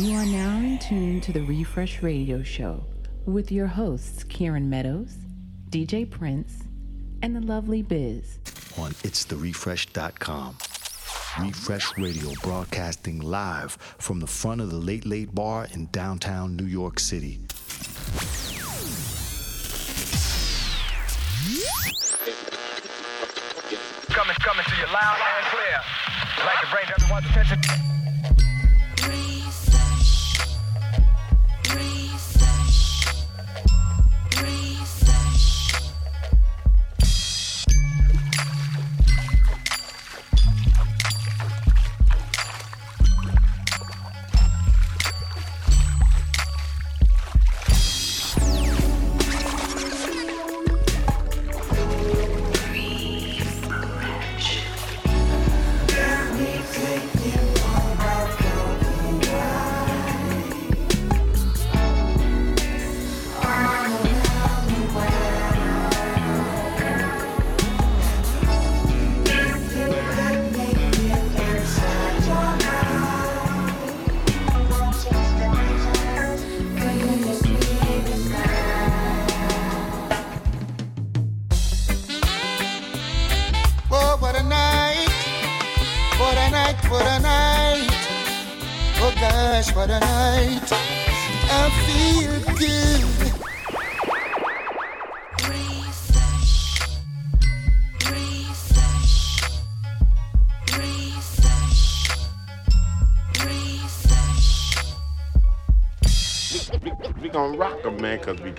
You are now in tune to the Refresh Radio Show with your hosts, Kieran Meadows, DJ Prince, and the lovely Biz. On itstherefresh.com. Refresh Radio broadcasting live from the front of the Late Late Bar in downtown New York City. Coming, coming to you loud and clear. I'd like to bring everyone's attention.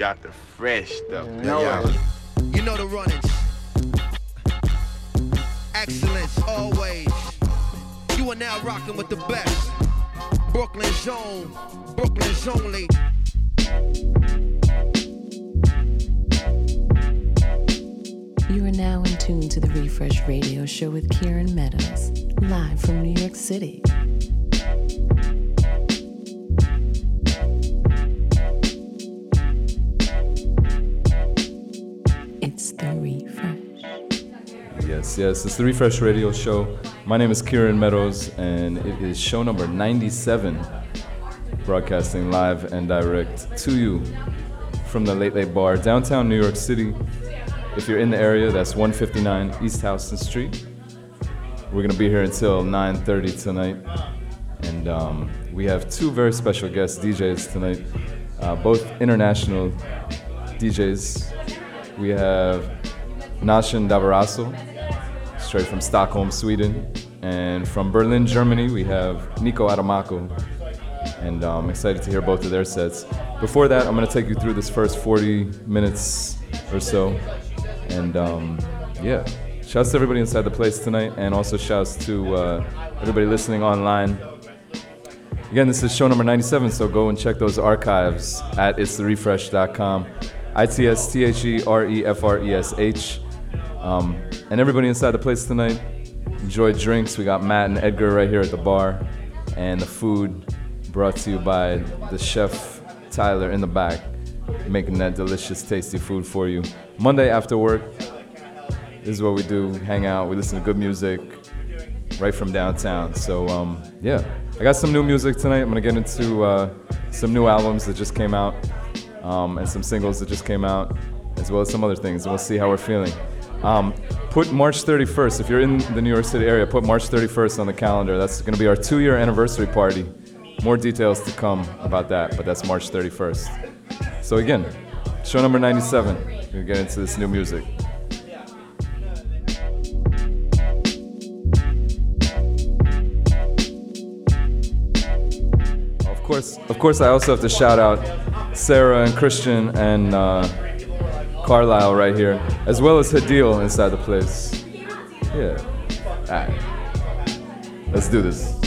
Got the fresh stuff. Yeah. It's the Refresh Radio Show. My name is Kieran Meadows, and it is show number 97, broadcasting live and direct to you from the Late Late Bar, downtown New York City. If you're in the area, that's 159 East Houston Street. We're gonna be here until 9:30 tonight, and um, we have two very special guest DJs tonight, uh, both international DJs. We have Noshin Davarasl, straight from Stockholm, Sweden. And from Berlin, Germany, we have Nico Adomako. And I'm um, excited to hear both of their sets. Before that, I'm going to take you through this first 40 minutes or so. And um, yeah, shouts to everybody inside the place tonight, and also shouts to uh, everybody listening online. Again, this is show number 97, so go and check those archives at itstherefresh.com. I T S T H E R E F R E S H. Um, and everybody inside the place tonight, enjoy drinks. We got Matt and Edgar right here at the bar, and the food brought to you by the chef Tyler in the back, making that delicious, tasty food for you. Monday after work, this is what we do: hang out, we listen to good music, right from downtown. So um, yeah, I got some new music tonight. I'm gonna get into uh, some new albums that just came out, um, and some singles that just came out, as well as some other things. And we'll see how we're feeling. Um, put March 31st, if you're in the New York City area, put March 31st on the calendar. That's going to be our two year anniversary party. More details to come about that, but that's March 31st. So, again, show number 97. We're going to get into this new music. Of course, of course, I also have to shout out Sarah and Christian and. Uh, Carlisle right here, as well as Hadil inside the place. Yeah. All right. Let's do this.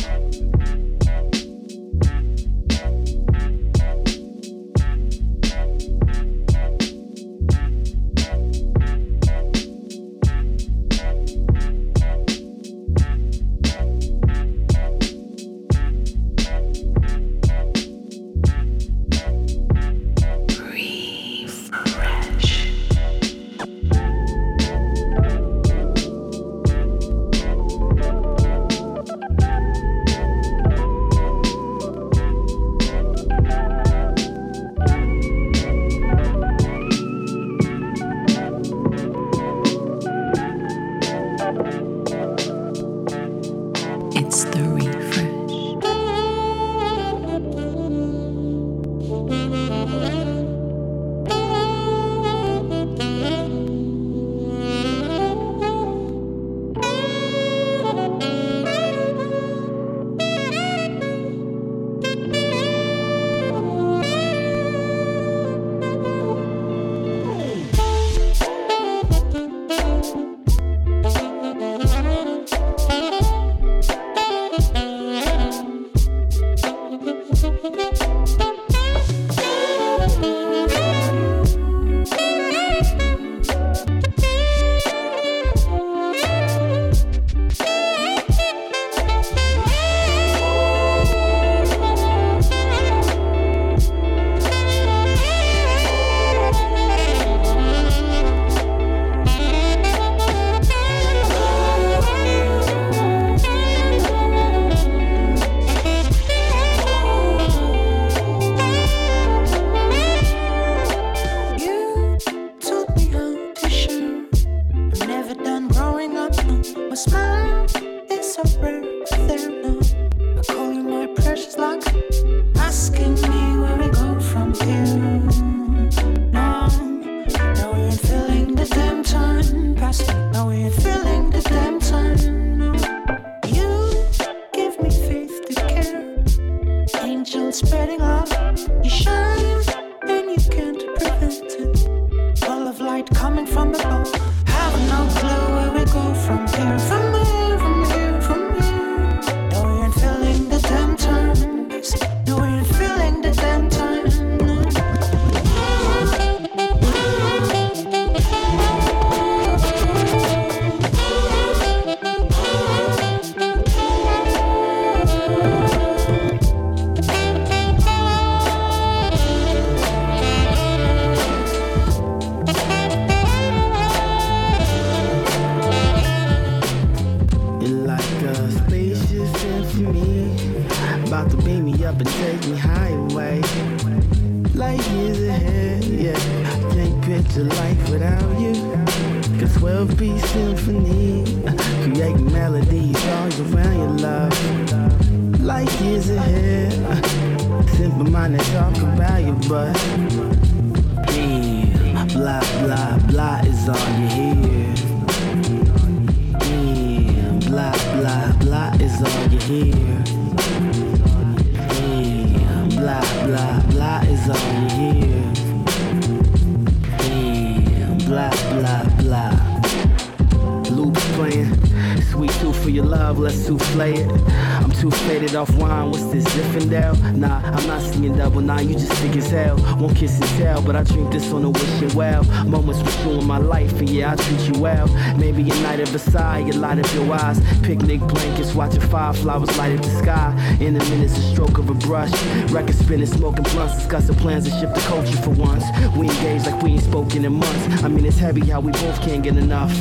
Flowers light up the sky. In a minute's a stroke of a brush. Record spinning, smoking blunts, discussing plans to shift the culture for once. We engage like we ain't spoken in months. I mean, it's heavy how we both can't get enough.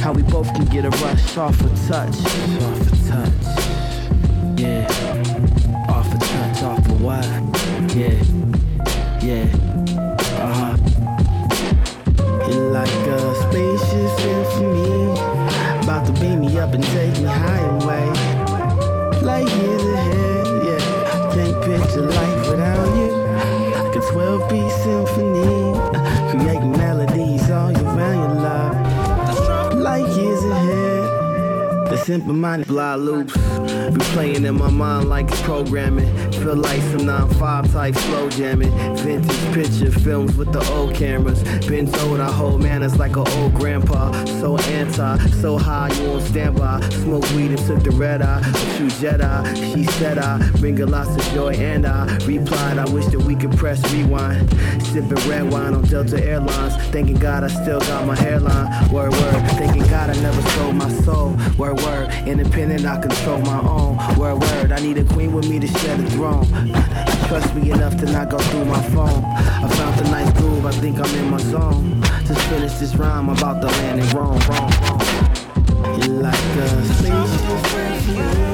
How we both can get a rush off a touch. Off a touch. Playing in my mind like it's programming. Feel like some 9-5 type slow jamming. Vintage picture films with the old cameras. Been told I hold manners like an old grandpa. So anti, so high you won't stand by. Smoke weed and took the red eye. Shoot Jedi. She said I bring a lots of joy and I replied I wish that we could press rewind. Sipping red wine on Delta Airlines. Thanking God I still got my hairline. Word word. Thanking God I never sold my soul. Word word. Independent I control my own own. Word, word, I need a queen with me to share the throne. Trust me enough to not go through my phone. I found a nice groove, I think I'm in my zone. Just finish this rhyme about the land in Rome. Rome, Rome. You like a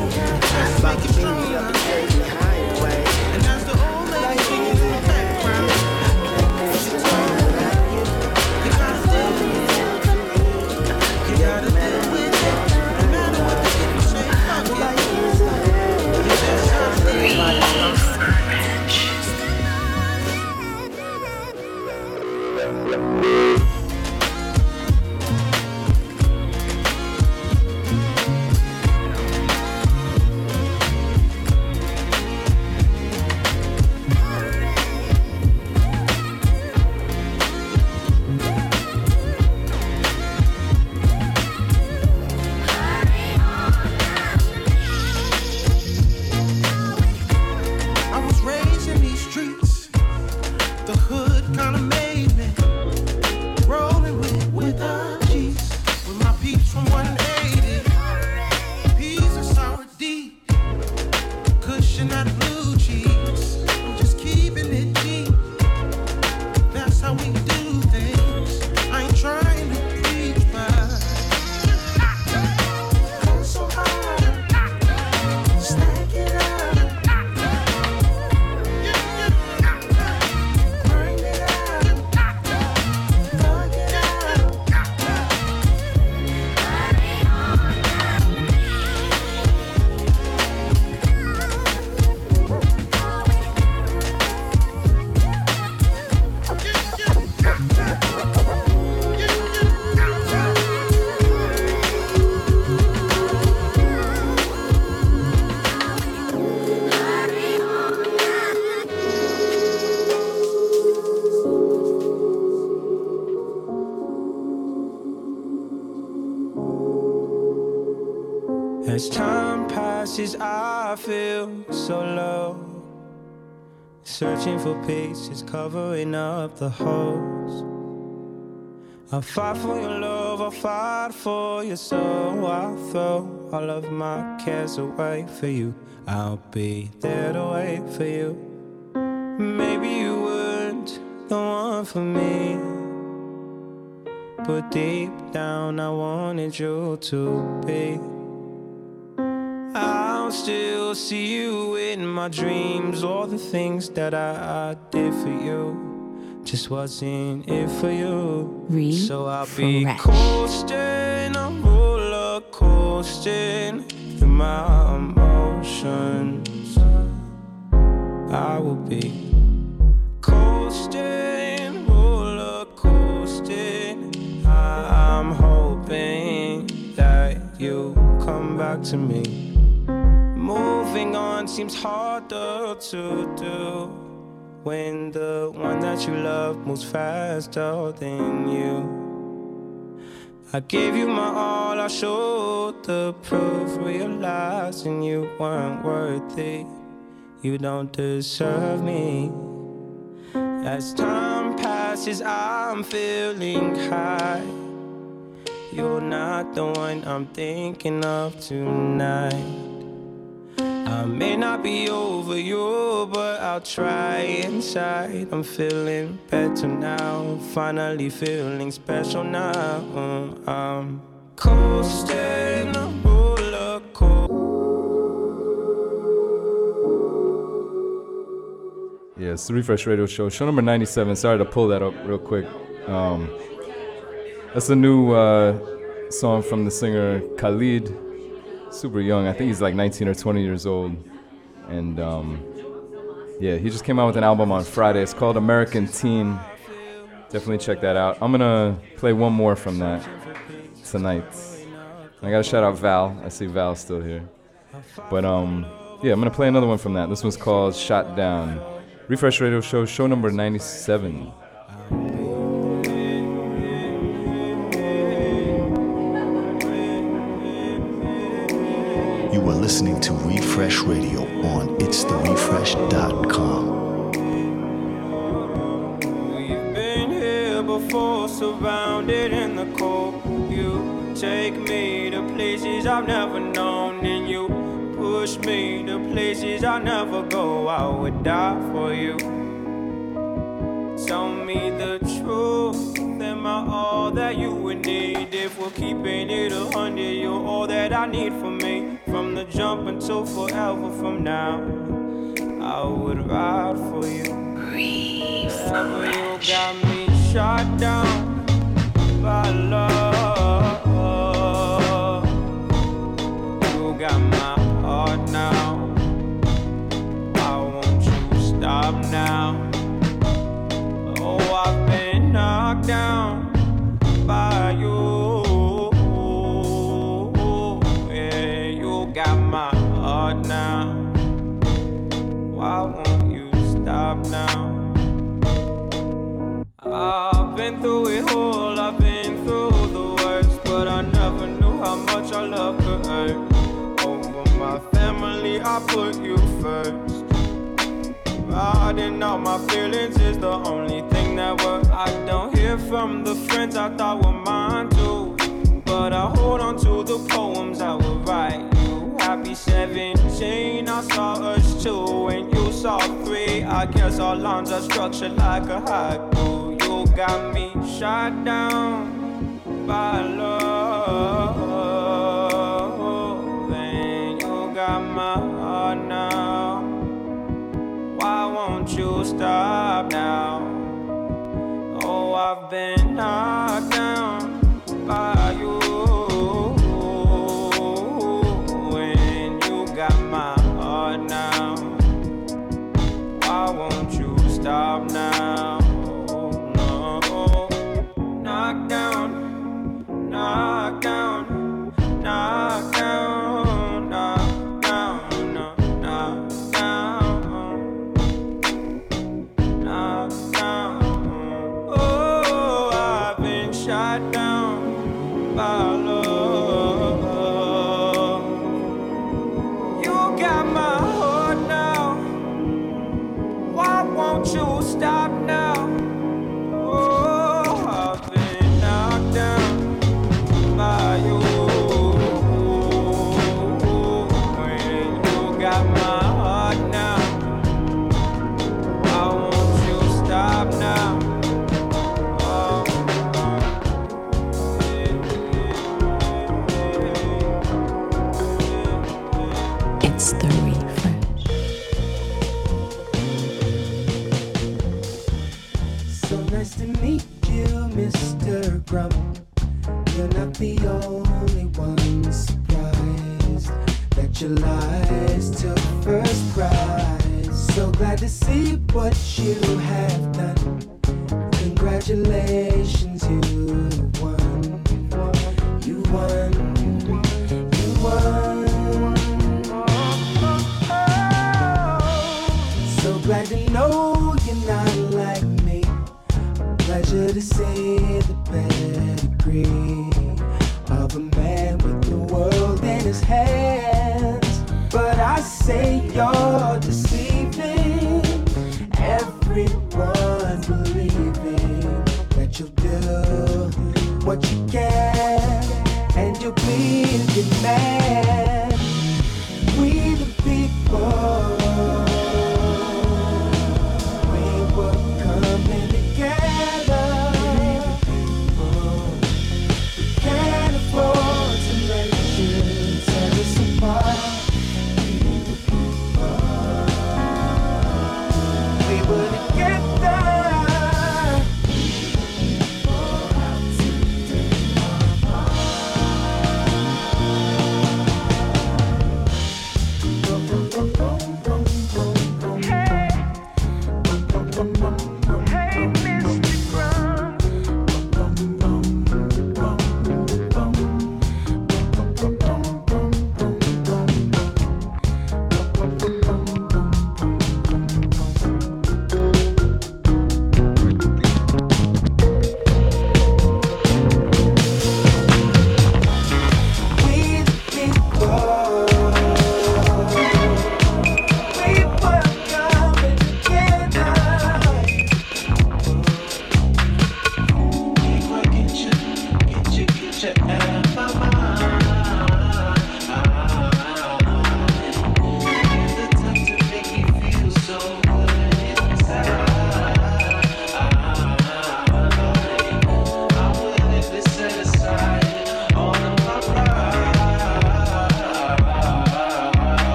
so low. Searching for pieces, covering up the holes. I fight for your love, I fight for your soul. I throw all of my cares away for you. I'll be there to wait for you. Maybe you weren't the one for me. But deep down, I wanted you to be. I'll still see you in my dreams. All the things that I, I did for you just wasn't it for you. So I'll be coasting, I'm roller coasting through my emotions. I will be coasting, roller coasting. I'm hoping that you come back to me. Moving on seems harder to do when the one that you love moves faster than you. I gave you my all, I showed the proof, realizing you weren't worthy. You don't deserve me. As time passes, I'm feeling high. You're not the one I'm thinking of tonight. I may not be over you, but I'll try inside. I'm feeling better now, finally feeling special now. I'm coasting, a roller coaster. It's the Refresh Radio Show, show number 97. Sorry to pull that up real quick. Um, that's a new uh, song from the singer Khalid. Super young. I think he's like 19 or 20 years old. And um, yeah, he just came out with an album on Friday. It's called American Teen. Definitely check that out. I'm to play one more from that tonight. I got to shout out Val. I see Val still here. But um, yeah, I'm to play another one from that. This one's called Shot Down. Refresh Radio Show, show number 97. Listening to Refresh Radio on itstherefresh.com. We've been here before, surrounded in the cold. You take me to places I've never known, and you push me to places I never go. I would die for you. Tell me the truth. Am I all that you would need? If we're keeping it a hundred, you're all that I need from me. From the jump until forever from now, I would ride for you. Forever you got me shot down by love. Down by you. Yeah, you got my heart now. Why won't you stop now? I've been through it all, I've been through the worst, but I never knew how much I love could hurt. Over my family, I put you first. Riding out my feelings is the only thing that works. I hear from the friends I thought were mine too. But I hold on to the poems I would write you. Happy 17, I saw us two, and you saw three. I guess our lines are structured like a haiku. You got me shot down by love, and you got my heart now. Why won't you stop now? Oh, I've been knocked down by shot down by love. What you have done. Congratulations,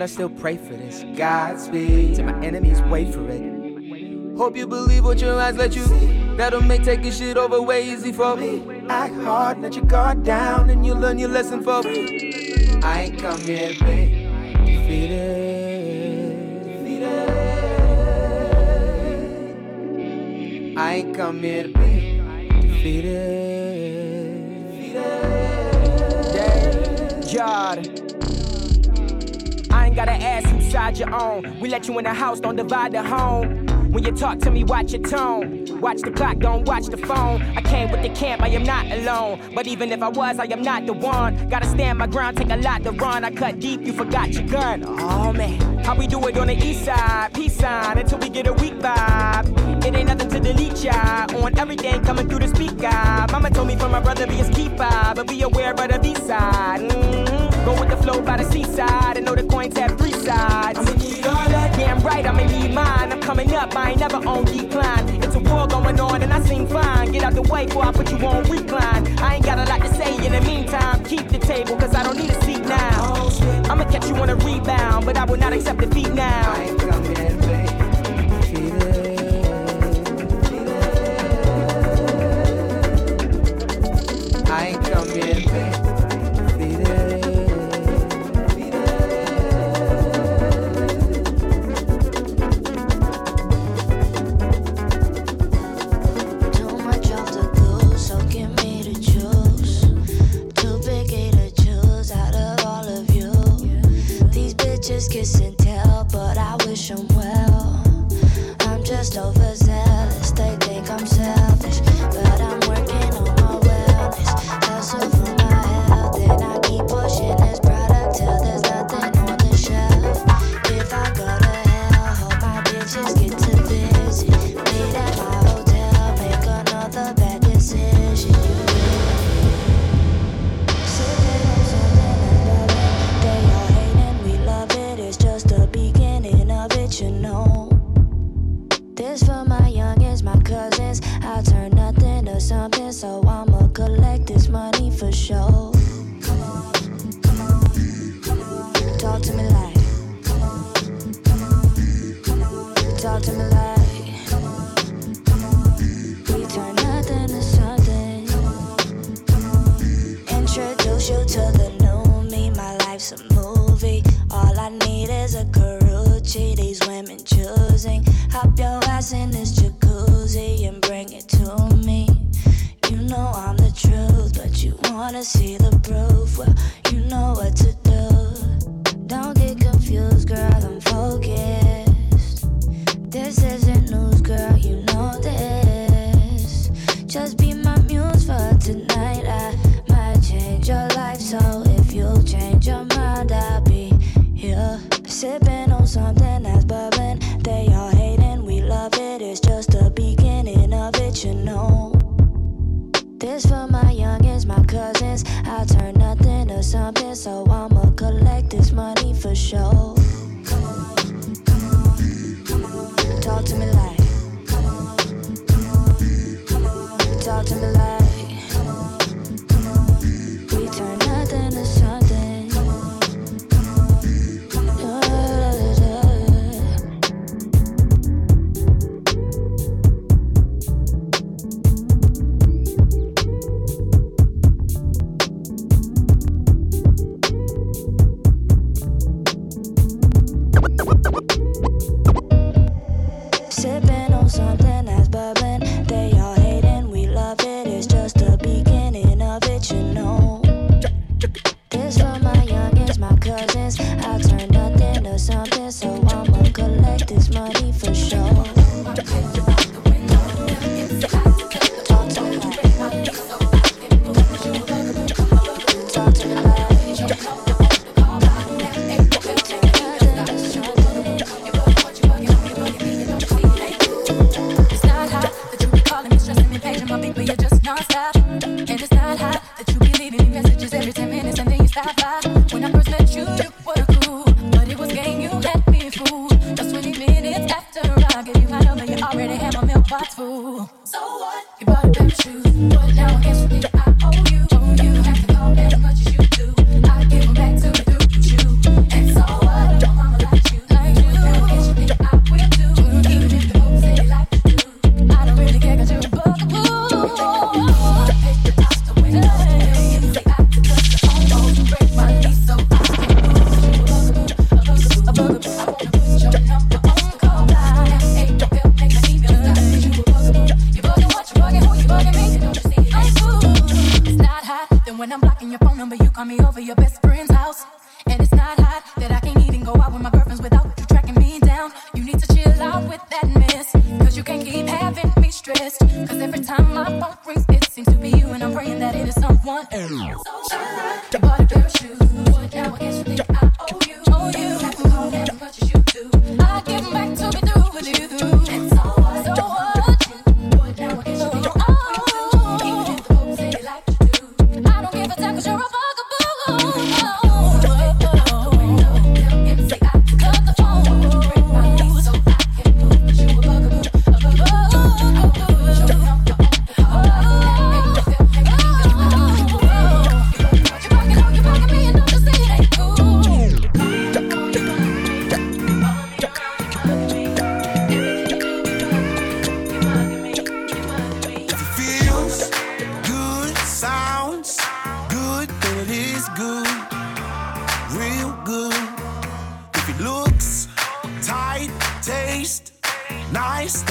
night I still pray for this. Godspeed to my enemies, wait for it. Hope you believe what your eyes let you see. That'll make taking shit over way easy for me. Act hard, let your guard down, and you'll learn your lesson for free. I ain't come here to be defeated. defeated. I ain't come here to be defeated. Ask whose side. We let you in the house, don't divide the home. When you talk to me, watch your tone. Watch the clock, don't watch the phone. I came with the camp, I am not alone. But even if I was, I am not the one. Gotta stand my ground, take a lot to run. I cut deep, you forgot your gun. Oh man, how we do it on the east side? Peace sign until we get a weak vibe. It ain't nothing to delete ya. On everything coming through the speaker. Mama told me for my brother be his keeper, but be aware of the B side. Mm-hmm. Go with the flow by the seaside. I know the coins have three sides. I'ma need all that. Damn right, I'ma need mine. I'm coming up, I ain't never on decline. It's a war going on and I seem fine. Get out the way before I put you on recline. I ain't got a lot to say in the meantime. Keep the table, cause I don't need a seat now. I'ma catch you on a rebound, but I will not accept defeat now.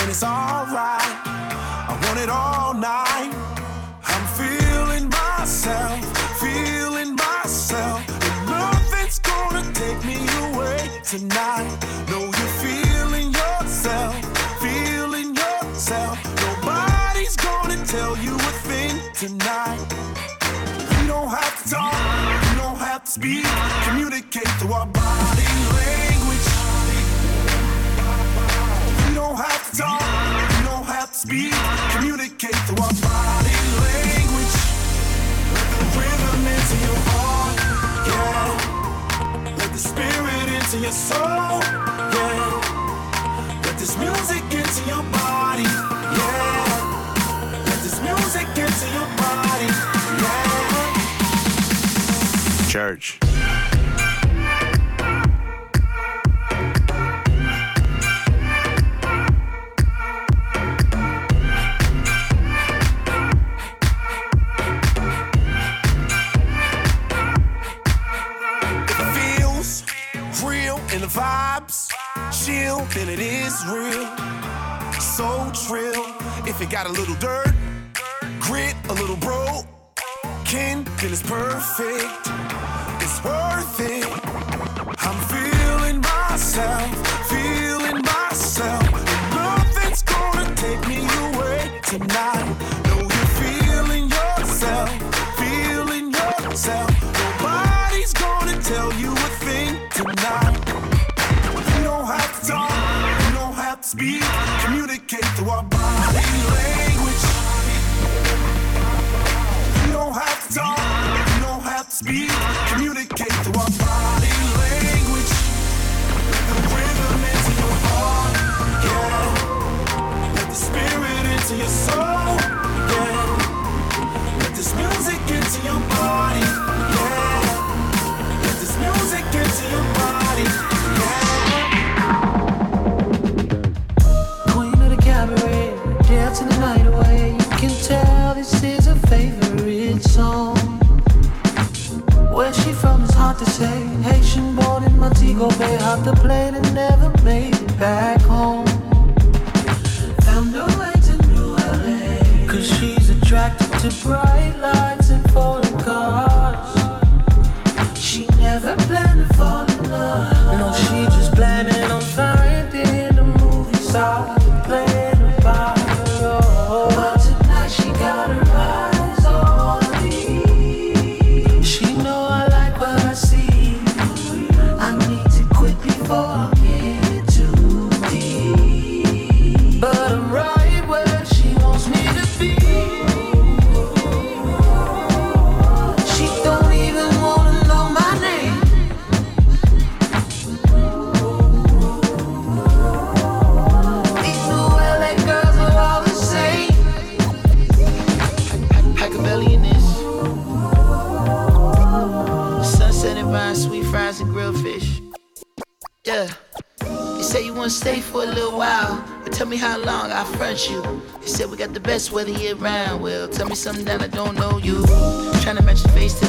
and it's alright. I want it all night. I'm feeling myself, feeling myself, and nothing's gonna take me away tonight. Charge. your soul, yeah. Let this music into your body, yeah. Let this music into your body, yeah. Church. till it is real. So trill. If it got a little dirt, grit, a little bro, kin, then it's perfect. It's worth it. I'm feeling myself, feeling myself. Nothing's gonna take me away tonight. speed. Communicate through our body language. Let the rhythm into your heart. Yeah. Let the spirit into your soul. Caught the plane and never made it back home. Found her way to New LA. Cause she's attracted to bright. whether he around. Well, tell me something that I don't know you. Trying to match your face to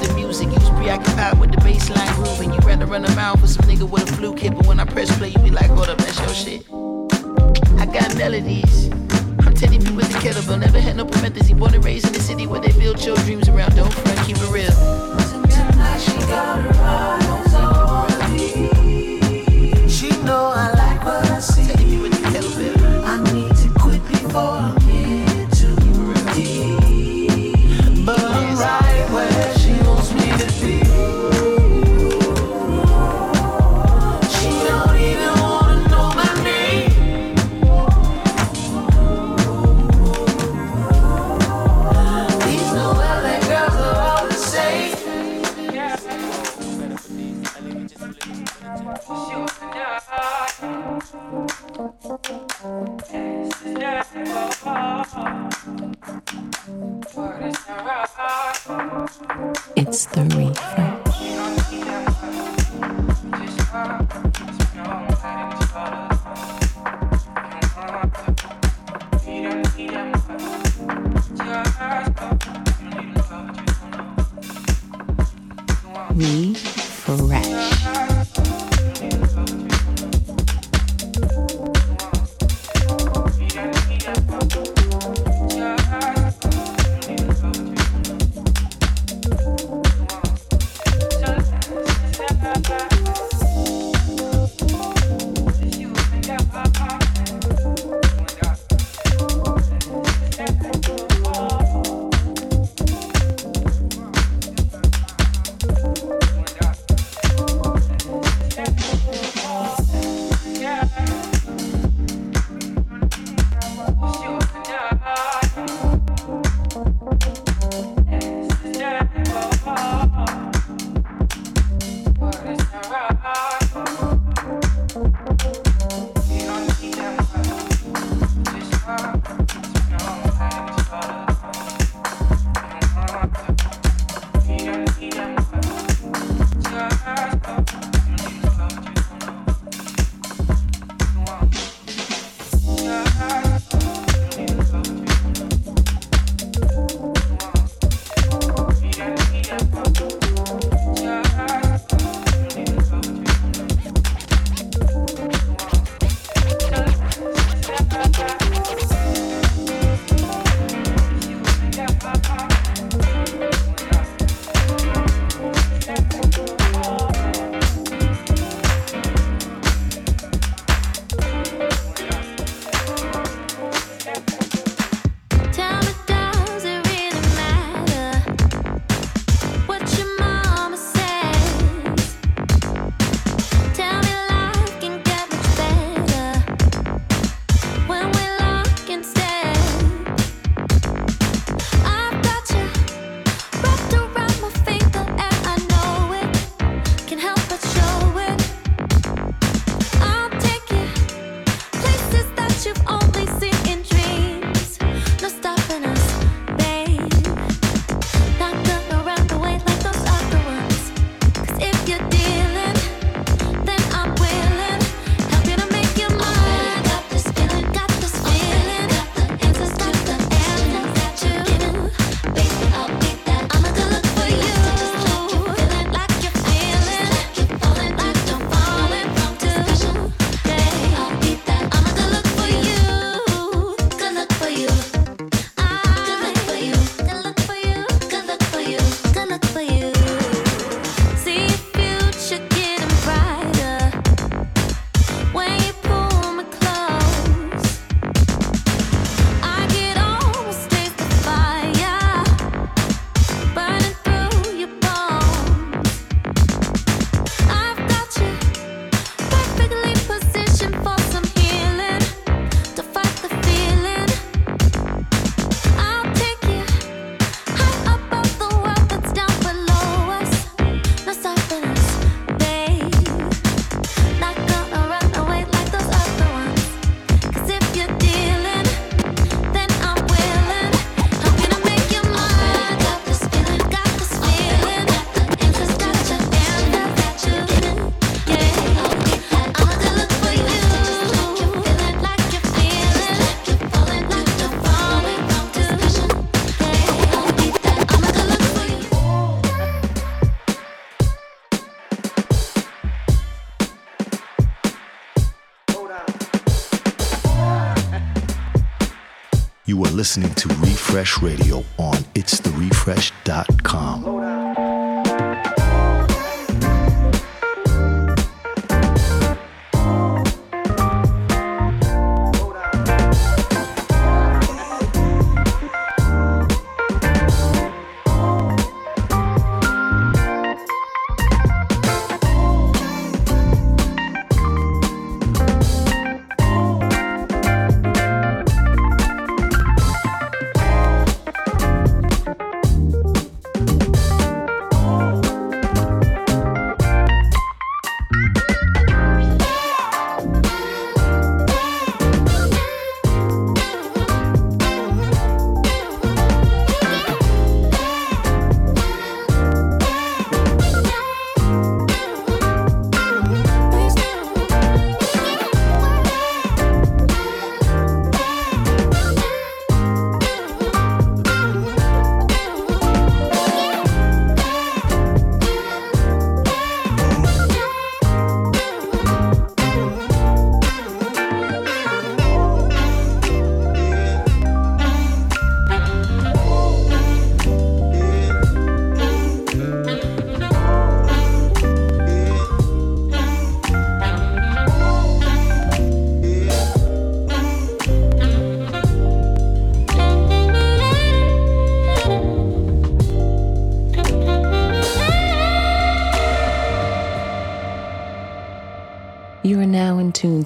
listening to Refresh Radio on itstherefresh.com.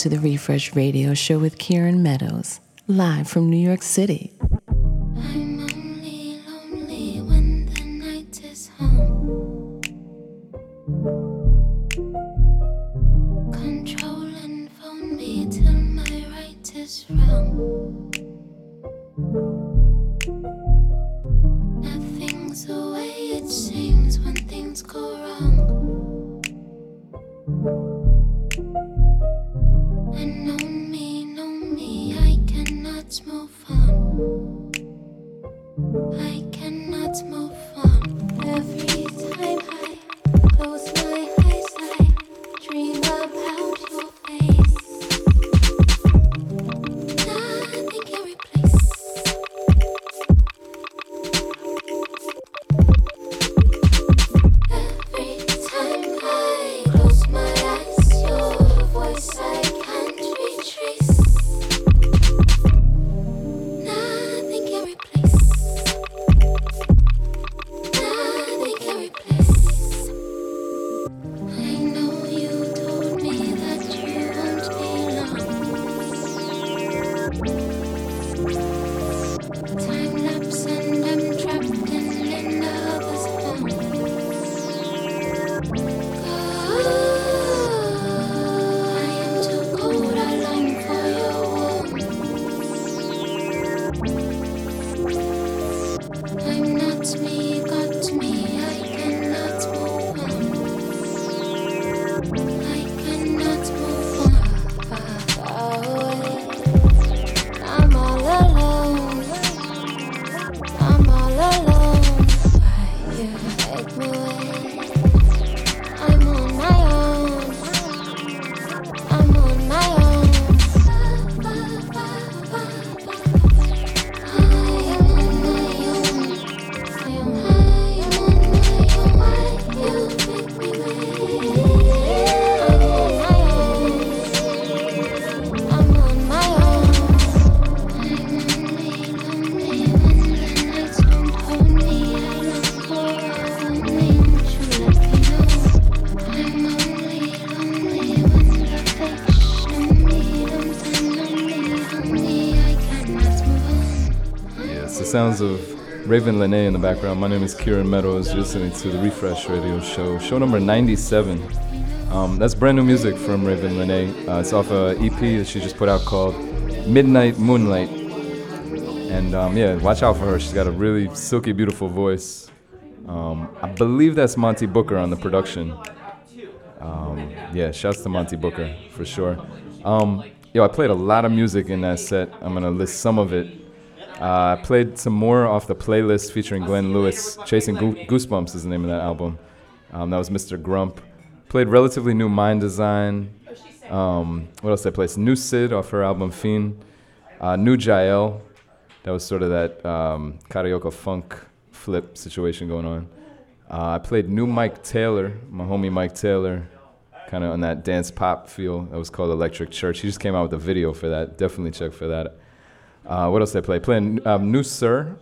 to the Refresh Radio Show with Kieran Meadows, live from New York City. Sounds of Ravyn Lenae in the background. My name is Kieran Meadows. You're listening to the Refresh Radio Show, show number 97. Um, that's brand new music from Ravyn Lenae. Uh, it's off a EP that she just put out called Midnight Moonlight. And um, yeah, watch out for her. She's got a really silky, beautiful voice. Um, I believe that's Monte Booker on the production. Um, yeah, shouts to Monte Booker for sure. Um, yo, I played a lot of music in that set. I'm gonna list some of it. Uh, I played some more off the playlist featuring Glenn Lewis. Chasing Go- Goosebumps is the name of that album. Um, that was Mr. Grump. Played relatively new Mind Design. Um, what else did I play? New Syd off her album Fiend. Uh, new Jael. That was sort of that um, karaoke funk flip situation going on. Uh, I played new Mike Taylor, my homie Mike Taylor, kind of on that dance pop feel. That was called Electric Church. He just came out with a video for that. Definitely check for that. Uh, what else did I play? Playing um, New Sir,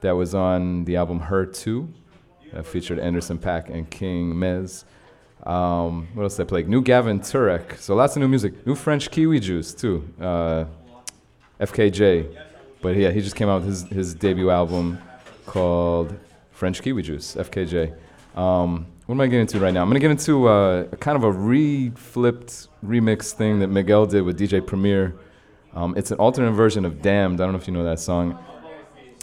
that was on the album Her 2, that featured Anderson .Paak and King Mez. Um, what else did I play? New Gavin Turek. So lots of new music. New French Kiwi Juice, too. Uh, FKJ. But yeah, he just came out with his, his debut album called French Kiwi Juice, FKJ. Um, what am I getting into right now? I'm gonna get into uh, kind of a re-flipped remix thing that Miguel did with DJ Premier. Um, it's an alternate version of Damned. I don't know if you know that song.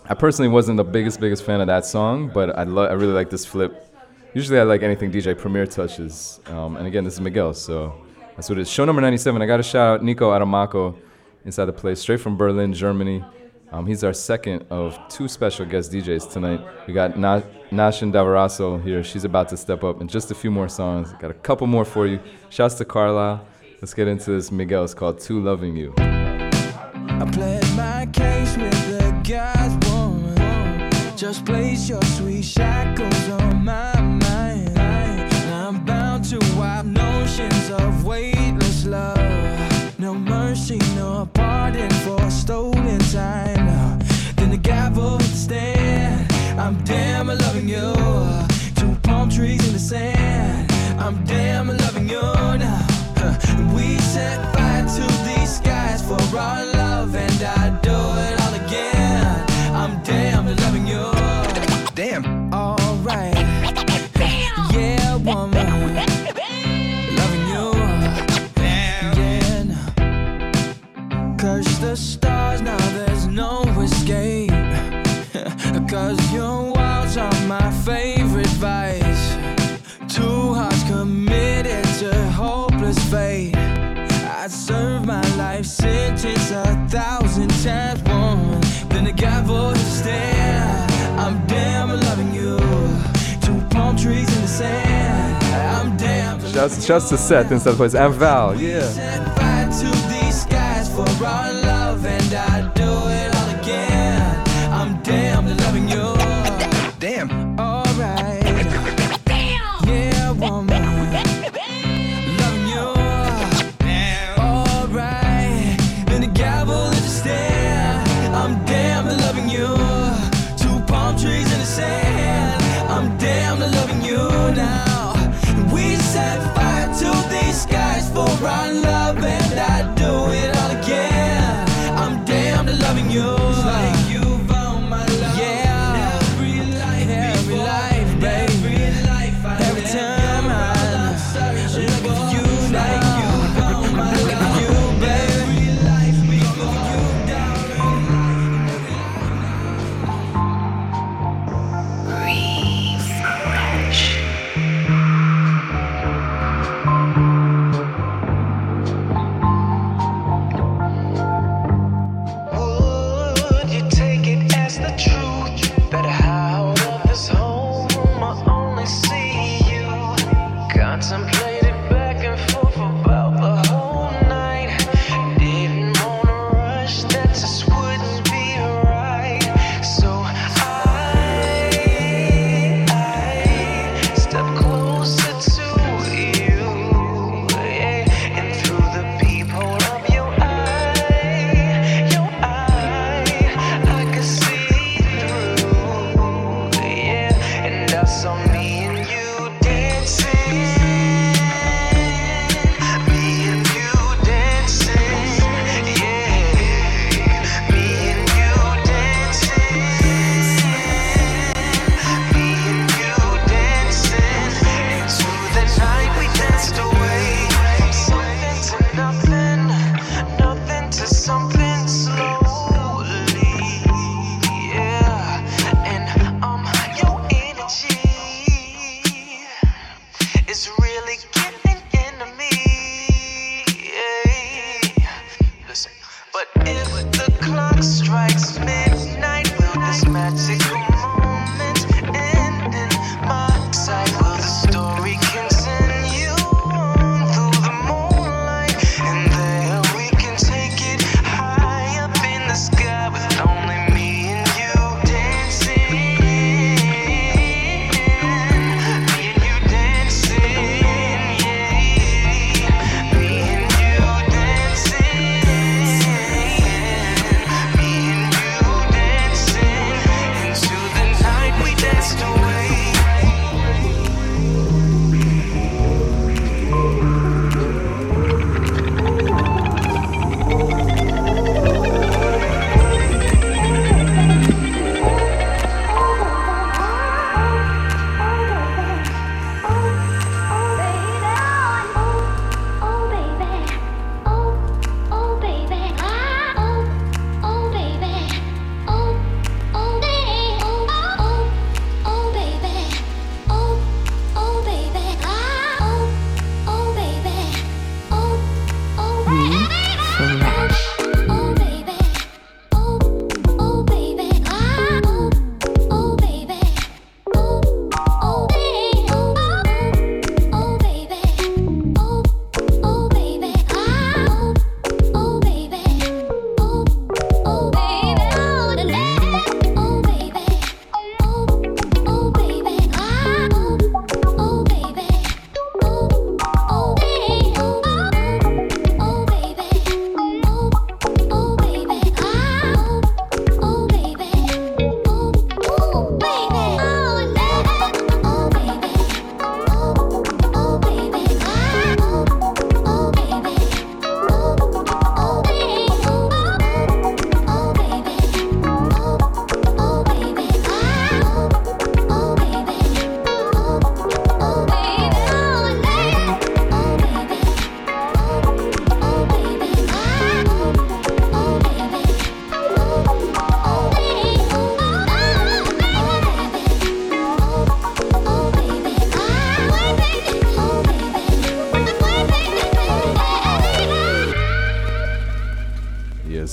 I personally wasn't the biggest, biggest fan of that song, but I, lo- I really like this flip. Usually I like anything DJ Premier touches. Um, and again, this is Miguel, so that's what it is. Show number 97. I got to shout out Nico Adomako inside the place, straight from Berlin, Germany. Um, he's our second of two special guest DJs tonight. We got Na- Noshin Davarasl here. She's about to step up in just a few more songs. Got a couple more for you. Shouts to Carlisle. Let's get into this Miguel. It's called Too Loving You. I played my case with the guy's woman. Just place your sweet shackles on my mind. I'm bound to wild notions of weightless love. No mercy, no pardon for stolen time. Then the gavel stand. I'm damn loving you. Two palm trees in the sand. I'm damn loving you now. We set fire to skies for our love, and I do it all again. I'm damn loving you. Damn. Alright. Yeah, woman. Loving you. Yeah. no. Curse the stars, life sentence a thousand times, woman. Then the gavel hit the stand. I'm damn loving you. Two palm trees in the sand. I'm damn. Shouts, shouts to Seth inside the place. And Val, yeah.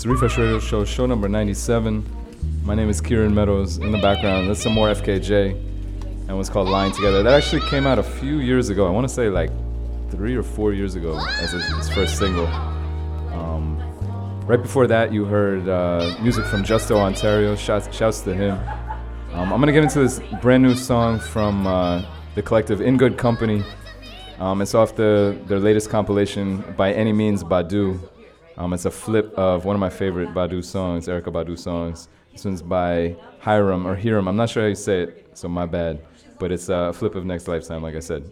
Refresh Radio Show, show number 97. My name is Kieran Meadows. In the background, that's some more FKJ and what's called Lying Together. That actually came out a few years ago. I want to say like three or four years ago as his first single. Um, right before that, you heard uh, music from Justo Ontario. Shouts, shouts to him. Um, I'm going to get into this brand new song from uh, the collective In Good Company. Um, it's off the, their latest compilation, By Any Means Badu. Um, it's a flip of one of my favorite Badu songs, Erykah Badu songs. This one's by Hiram or Hiram. I'm not sure how you say it, so my bad. But it's a flip of Next Lifetime, like I said.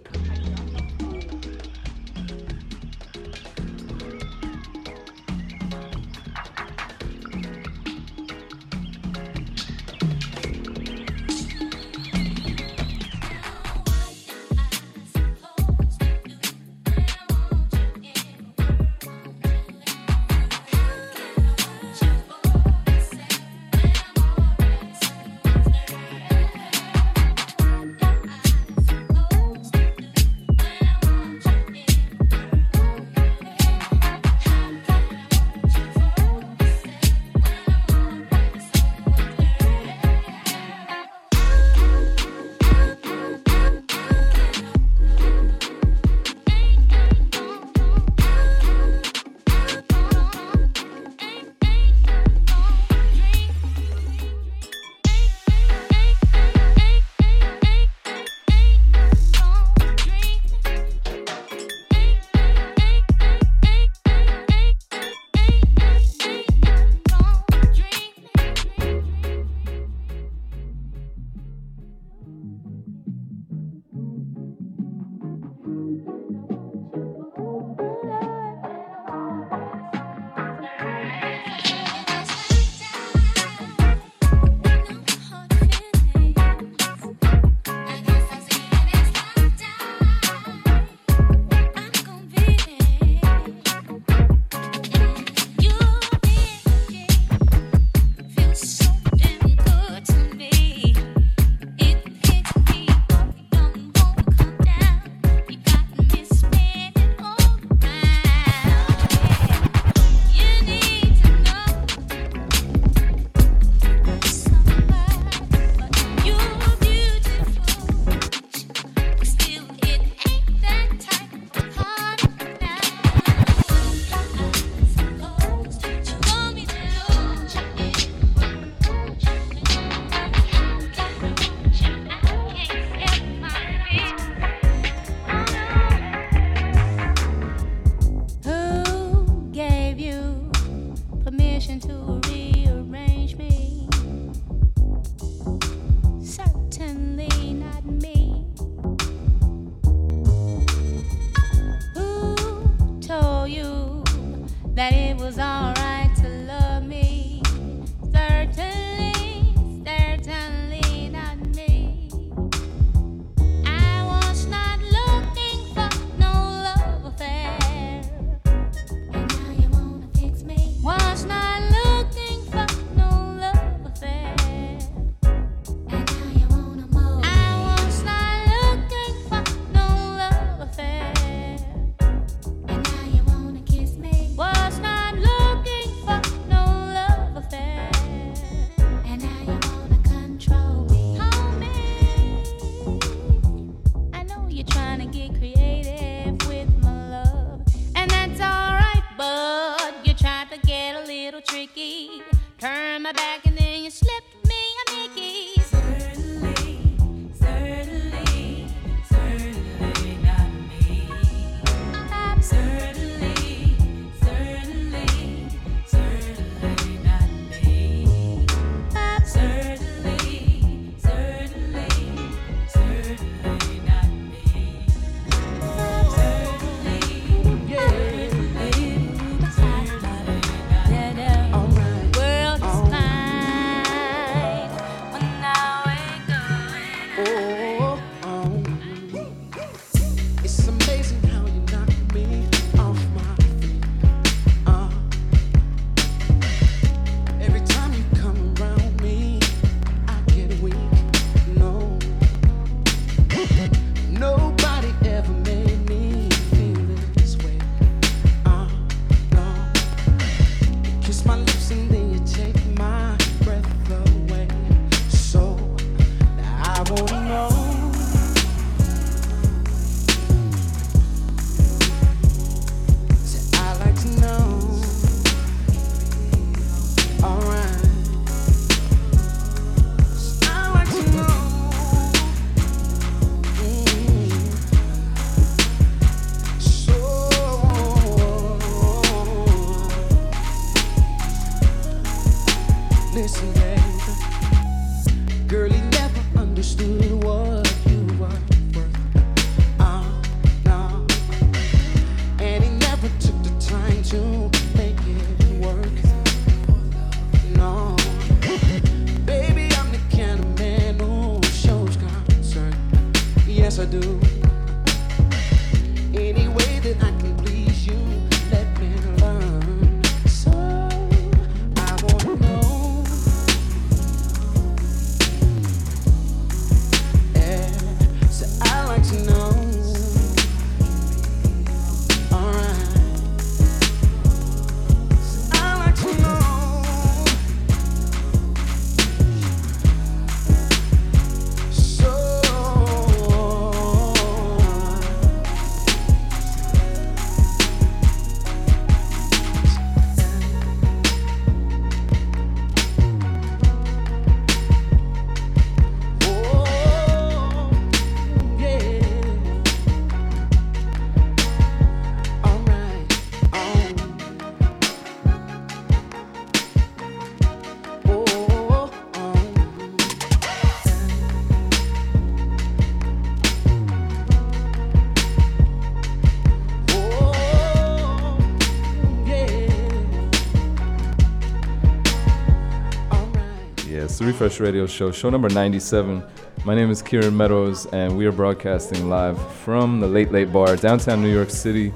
It's the Refresh Radio Show, show number 97. My name is Kieran Meadows, and we are broadcasting live from the Late Late Bar, downtown New York City,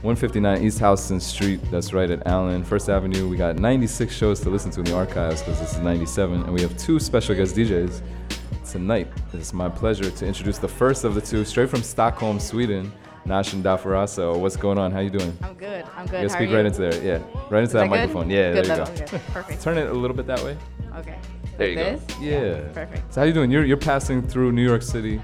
159 East Houston Street. That's right at Allen, First Avenue. We got 96 shows to listen to in the archives because this is 97, and we have two special guest DJs tonight. It's my pleasure to introduce the first of the two, straight from Stockholm, Sweden, Noshin Davarasl. What's going on? How you doing? I'm good. I'm good. You gotta How are speak right into there. Yeah, right into Is that, that microphone. Yeah, Good there you level, go. Perfect. Turn it a little bit that way. Okay. There you Like go. this? Yeah. Perfect. So how you doing? You're you're passing through New York City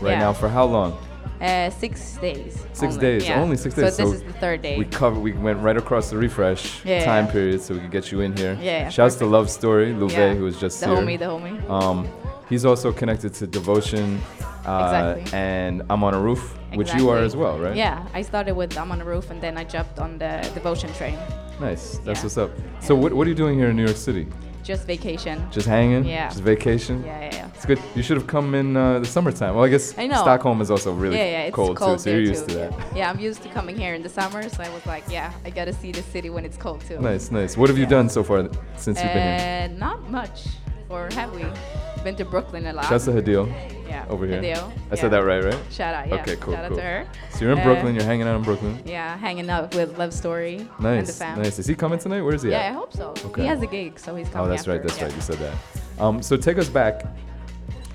right Yeah. now for how long? Uh, six days. Six only. days. Yeah. Only six days. So days. this is the third day. We covered. We went right across the refresh Yeah, time yeah. period, so we could get you in here. Yeah, yeah, Shouts to Love Story, Louvet, Yeah. who was just The here. homie, the homie. Um, he's also connected to Devotion. Uh, Exactly. And I'm on a roof, which you are as well, right? Yeah, I started with I'm on the roof and then I jumped on the devotion train. Nice. That's Yeah. what's up. So what what are you doing here in New York City? Just vacation. Just hanging? Yeah. Just vacation? Yeah, yeah, yeah. It's good. You should have come in uh, the summertime. Well, I guess I. Stockholm is also really yeah, yeah, it's cold, cold, too, so you're used too. to that. Yeah, I'm used to coming here in the summer, so I was like, yeah, I gotta see the city when it's cold too. Nice, nice. What have you done so far since you've been here? Uh, not much, or have we? Been to Brooklyn a lot. Shouts to Hadil. Yeah, Over here. Hadil, I said that right, right? Shout out, yeah. Okay, cool, Shout out to her. So you're in Uh, Brooklyn. You're hanging out in Brooklyn. Yeah, hanging out with Love Story and the Nice, nice. Is he coming tonight? Where is he Yeah, at? I hope so. Okay. He has a gig, so he's coming. Oh, that's right. That's yeah. right. You said that. Um, so take us back.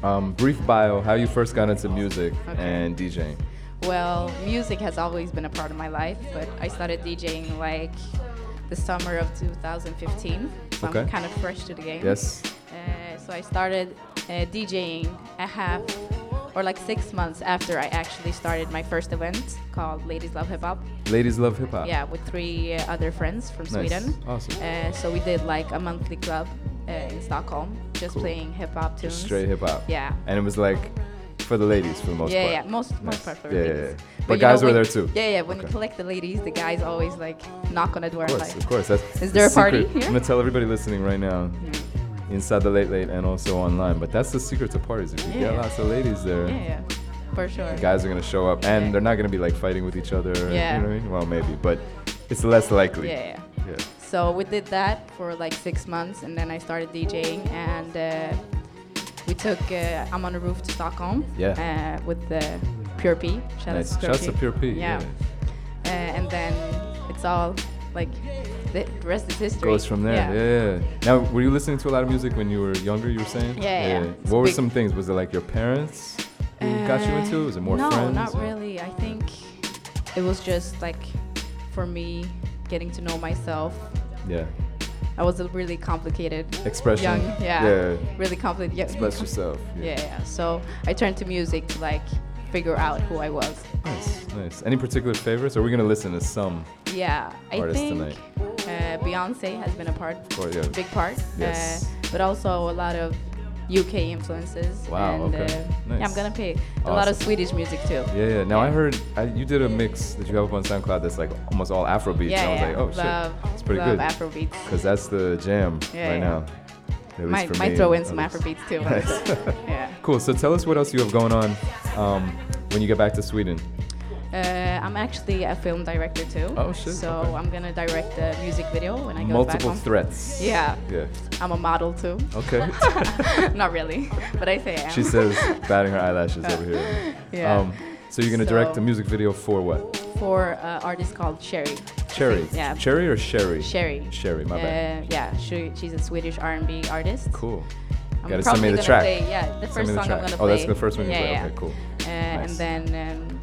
Um, brief bio. How you first got into music Okay. and DJing. Well, music has always been a part of my life, but I started DJing like the summer of 2015. So Okay. I'm kind of fresh to the game. Yes. So I started uh, DJing a half or like six months after I actually started my first event called Ladies Love Hip Hop. Ladies love hip hop. Yeah, with three uh, other friends from Nice. Sweden. Awesome. Uh, so we did like a monthly club uh, in Stockholm, just Cool. playing hip hop tunes. Just straight hip hop. Yeah. And it was like for the ladies for the most yeah, part. yeah, most most Nice. part for yeah, the yeah, ladies. yeah. But, know, guys were when- there too. Yeah, yeah. When you collect the ladies, the guys always like knock on the door. Of course, like, of course. That's Is the there a party here? I'm gonna tell everybody listening right now, inside the late late and also online. But that's the secret to parties. If you Yeah. get lots of ladies there, Yeah, yeah, for sure. guys are gonna show up, and they're not gonna be like fighting with each other. Yeah. You know what I mean? Well, maybe, but it's less likely. Yeah, yeah. Yeah. So we did that for like six months, and then I started DJing, and uh, we took uh, I'm on the roof to Stockholm. Yeah. Uh, with the Pure P. Shout Nice. out to Pure to P, Yeah. Uh, and then it's all like the rest is history. Goes from there. Yeah. yeah. Now, were you listening to a lot of music when you were younger? You were saying. Yeah, yeah. It's What were big- some things? Was it like your parents who got you into? it? Was it more uh, no, friends? No, not or- really. I think it was just like for me getting to know myself. Yeah. I was a really complicated Expression. young, yeah, Yeah. really complicated. Yeah. Express yourself. Yeah. yeah, So I turned to music to like figure out who I was. Nice, nice. Any particular favorites? Or are we gonna listen to some? Yeah, I think uh, Beyonce has been a part, course, yeah. big part. Yes. Uh, but also a lot of UK influences. Wow. And, okay. Uh, nice. Yeah, I'm gonna pay a lot of Swedish music too. Yeah, yeah. Now I heard I, you did a mix that you have up on SoundCloud that's like almost all Afrobeat. Yeah, and I was yeah. like, oh Love. shit, it's Pretty love good. Afrobeats. Because that's the jam Yeah, right yeah. now. Might, might throw in some. Afrobeats too. Nice. yeah. Cool. So tell us what else you have going on um, when you get back to Sweden. Uh, I'm actually a film director too. Oh, shit, So okay. I'm gonna direct a music video when I go back Multiple threats. Yeah. Yeah. I'm a model too. Okay. Not really, but I say I am. She says, batting her eyelashes over here. Yeah. Um, so you're gonna direct So- a music video for what? For an artist called Cherry. Cherry. Yeah. Cherry or Sherry? Sherry. Sherry. My uh, bad. Yeah, she, she's a Swedish R&B artist. Cool. I'm Gotta send me the track. Play, yeah, the Send first me the song track. I'm gonna Oh, play. Oh, that's the first one you yeah, play. Yeah. Okay, cool. Uh, Nice. And then, um,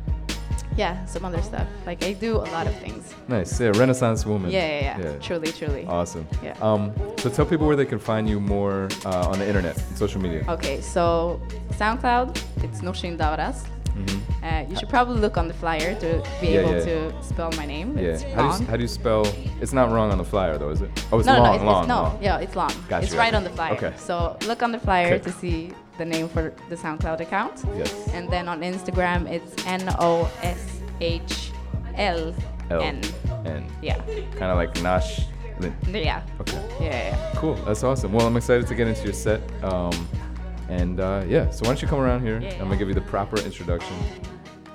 yeah, some other stuff. Like I do a lot of things. Nice. Yeah, Renaissance woman. Yeah, yeah, yeah. Truly, truly. Awesome. Yeah. Um, so tell people where they can find you more uh, on the internet, social media. Okay, so SoundCloud, it's Noshin Davarasl. Mhm. Uh, you should probably look on the flyer to be Yeah, able yeah. to spell my name. Yeah. It's How do, you, how do you spell? It's not wrong on the flyer though, is it? Oh, it's no, long, no, it's, long, it's, no, long. yeah, it's long. Gotcha, it's right on the flyer. Okay. So look on the flyer Okay. to see the name for the SoundCloud account. Yes. And then on Instagram, it's N O S H L N. N. Yeah. Kind of like Nash. Yeah. Okay. Yeah, yeah. Cool. That's awesome. Well, I'm excited to get into your set. Um, and uh, yeah, so why don't you come around here? Yeah. I'm gonna give you the proper introduction.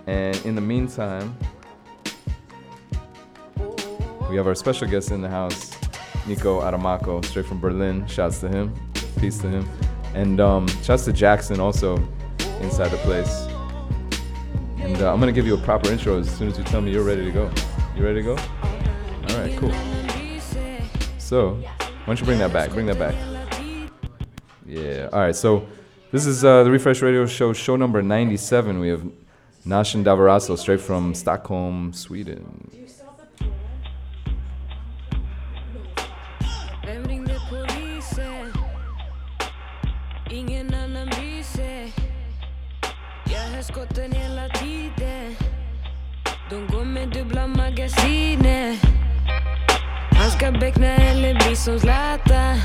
And in the meantime, we have our special guest in the house, Nico Adomako, straight from Berlin. Shouts to him. Peace to him. And um, shouts to Jackson also inside the place. And uh, I'm gonna give you a proper intro as soon as you tell me you're ready to go. You ready to go? All right, cool. So, why don't you bring that back? Bring that back. Yeah. All right. So, this is uh, the Refresh Radio Show, show number 97. We have Noshin Davarasl, straight from Stockholm, Sweden. Skotten hela tiden. De går med dubbla magasiner. Han ska beckna eller bli som Zlatan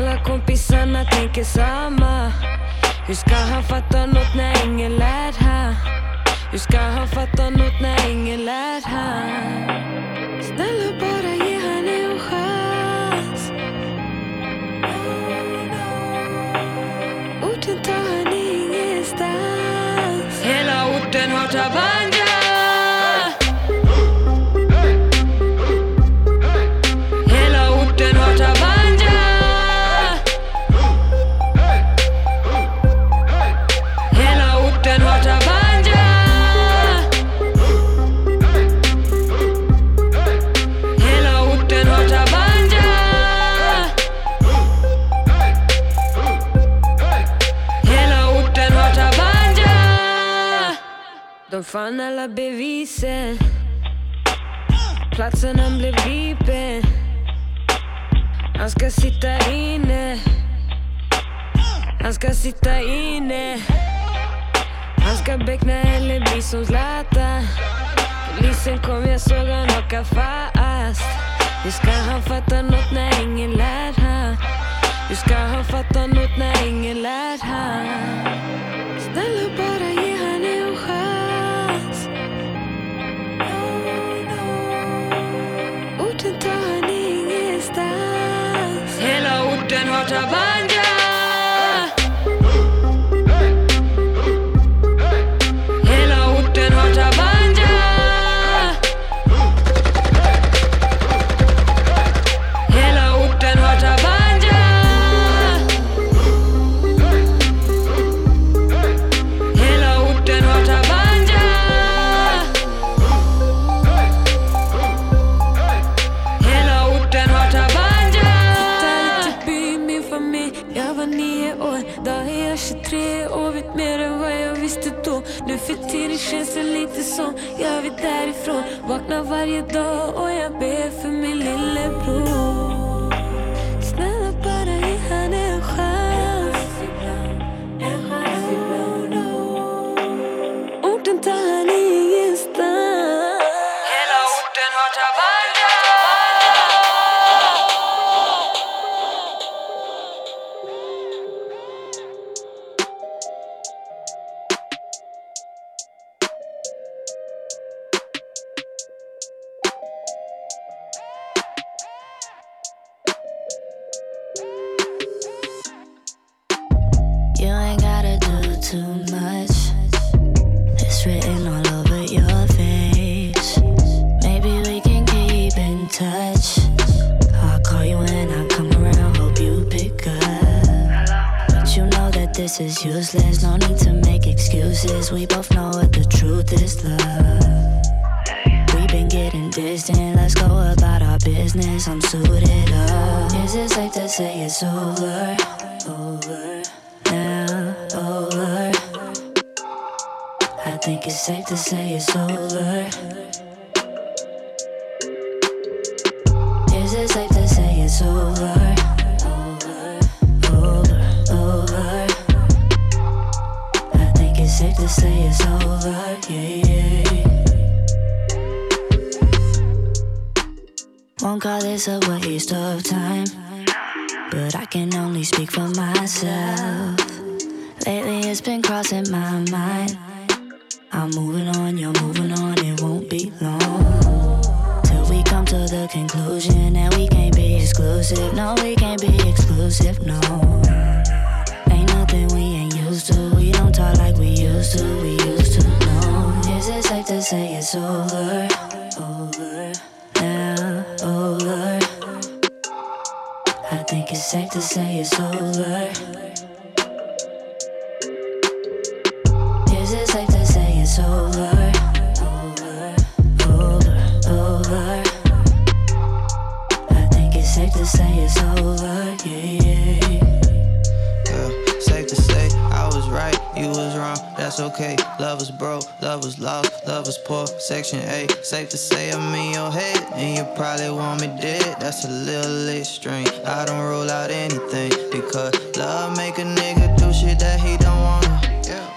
Alla kompisarna tänker samma Hur ska han fatta något när ingen lär han? Hur ska han fatta något när ingen lär han? Snälla fann alla bevisen. Platsen han blev gripen. Han ska sitta inne. Han ska sitta inne. Han ska beckna eller bli som Zlatan. Polisen kom, jag såg han åka fast. Hur ska han fatta nåt när ingen lär han? Hur ska han fatta nåt när ingen lär han? Snälla bara orten ifrån Vaknar varje dag och jag ber för min lillebror. Safe to say it's over? Over. Now, over. I think it's safe to say it's over. Is it safe to say it's over? Over, over. I think it's safe to say it's over, yeah, yeah. Won't call this a waste of time, but I can only speak for myself. Lately it's been crossing my mind. I'm moving on, you're moving on, it won't be long. Till we come to the conclusion that we can't be exclusive. No, we can't be exclusive, no. Ain't nothing we ain't used to. We don't talk like we used to, we used to, no. Is it safe to say it's over? Over, think it's safe to say it's over. Is it safe to say it's over? Over, over, over. I think it's safe to say it's over, yeah, yeah. Right, you was wrong, that's okay. Love was broke, love was lost, love was poor. Section A, safe to say I'm in your head, and you probably want me dead. That's a little extreme. I don't rule out anything because love make a nigga do shit that he don't wanna.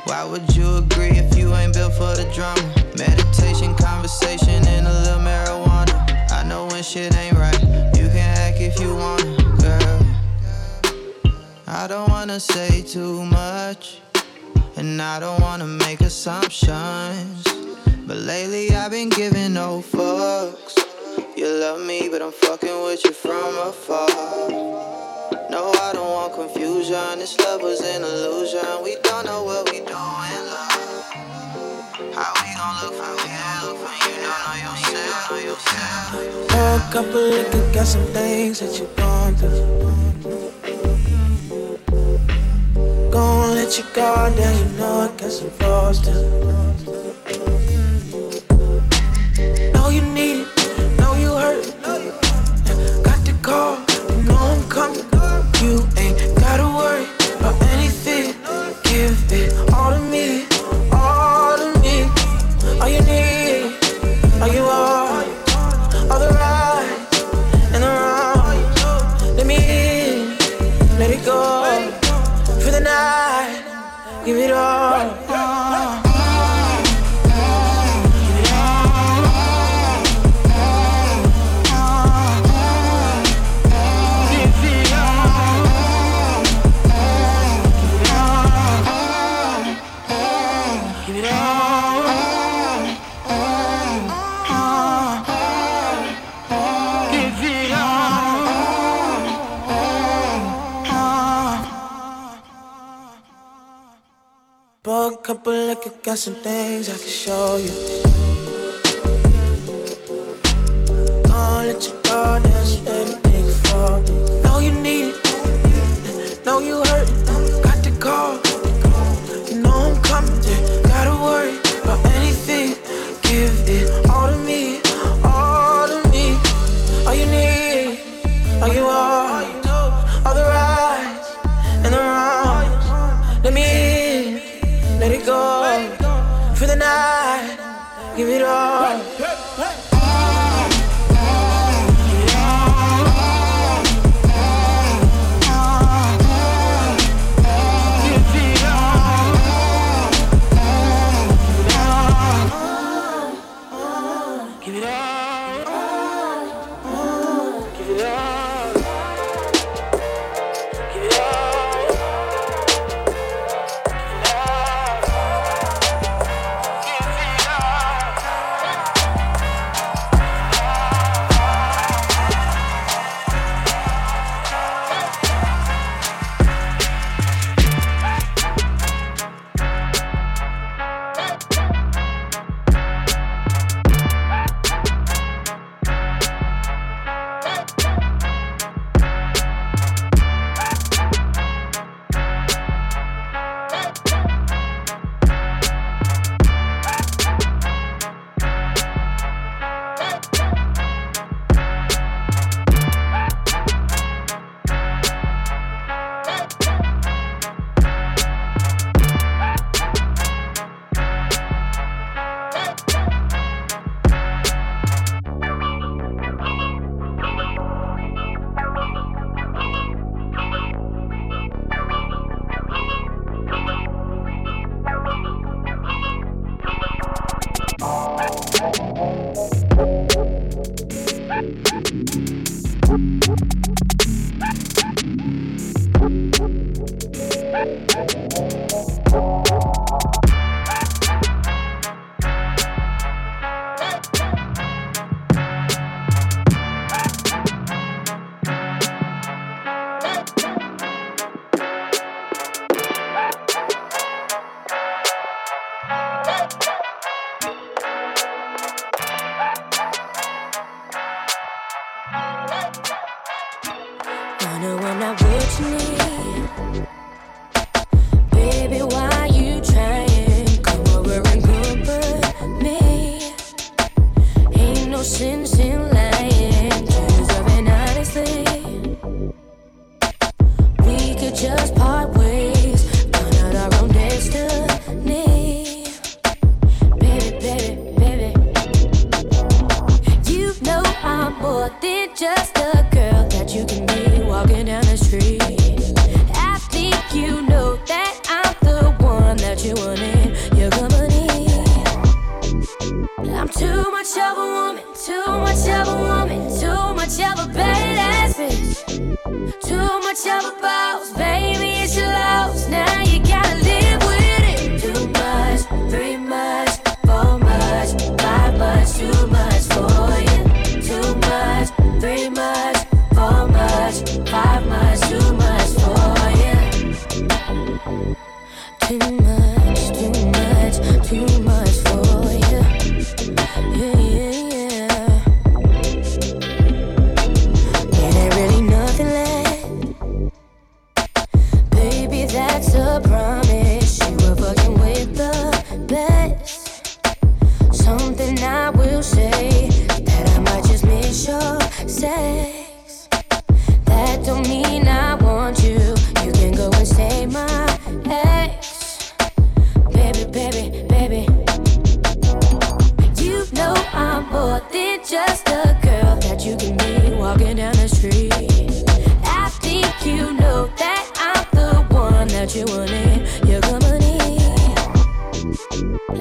Why would you agree if you ain't built for the drama? Meditation, conversation, and a little marijuana. I know when shit ain't right. You can act if you wanna, girl. I don't wanna say too much, and I don't wanna make assumptions. But lately I've been giving no fucks. You love me, but I'm fucking with you from afar. No, I don't want confusion. This love was an illusion. We don't know what we do in love. How we gon' look from here? Look from you, don't know yourself, know yourself. Woke up a liquor, got some things that you gone through. You go down, you know I got some flaws too. A couple liquor, got some things I can show you.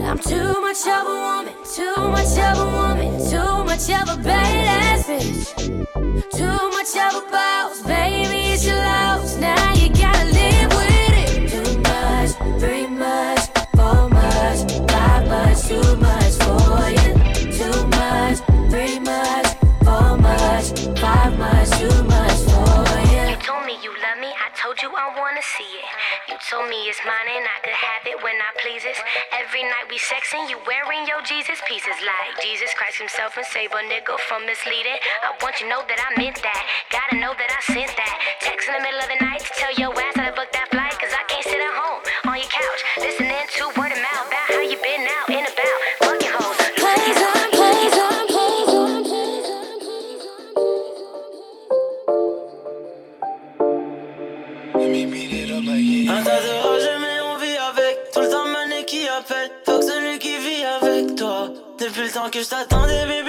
I'm too much of a woman, too much of a woman, too much of a badass bitch. Too much of a boss, baby, it's your loss. Now see it. You told me it's mine and I could have it when I pleases. Every night we sexing, you wearing your Jesus pieces like Jesus Christ himself and save a nigga from misleading. I want you to know that I meant that. Gotta know that I sent that. Text in the middle of the night to tell your ass that I booked that flight, cause I can't sit at home. juste attendez, bébé.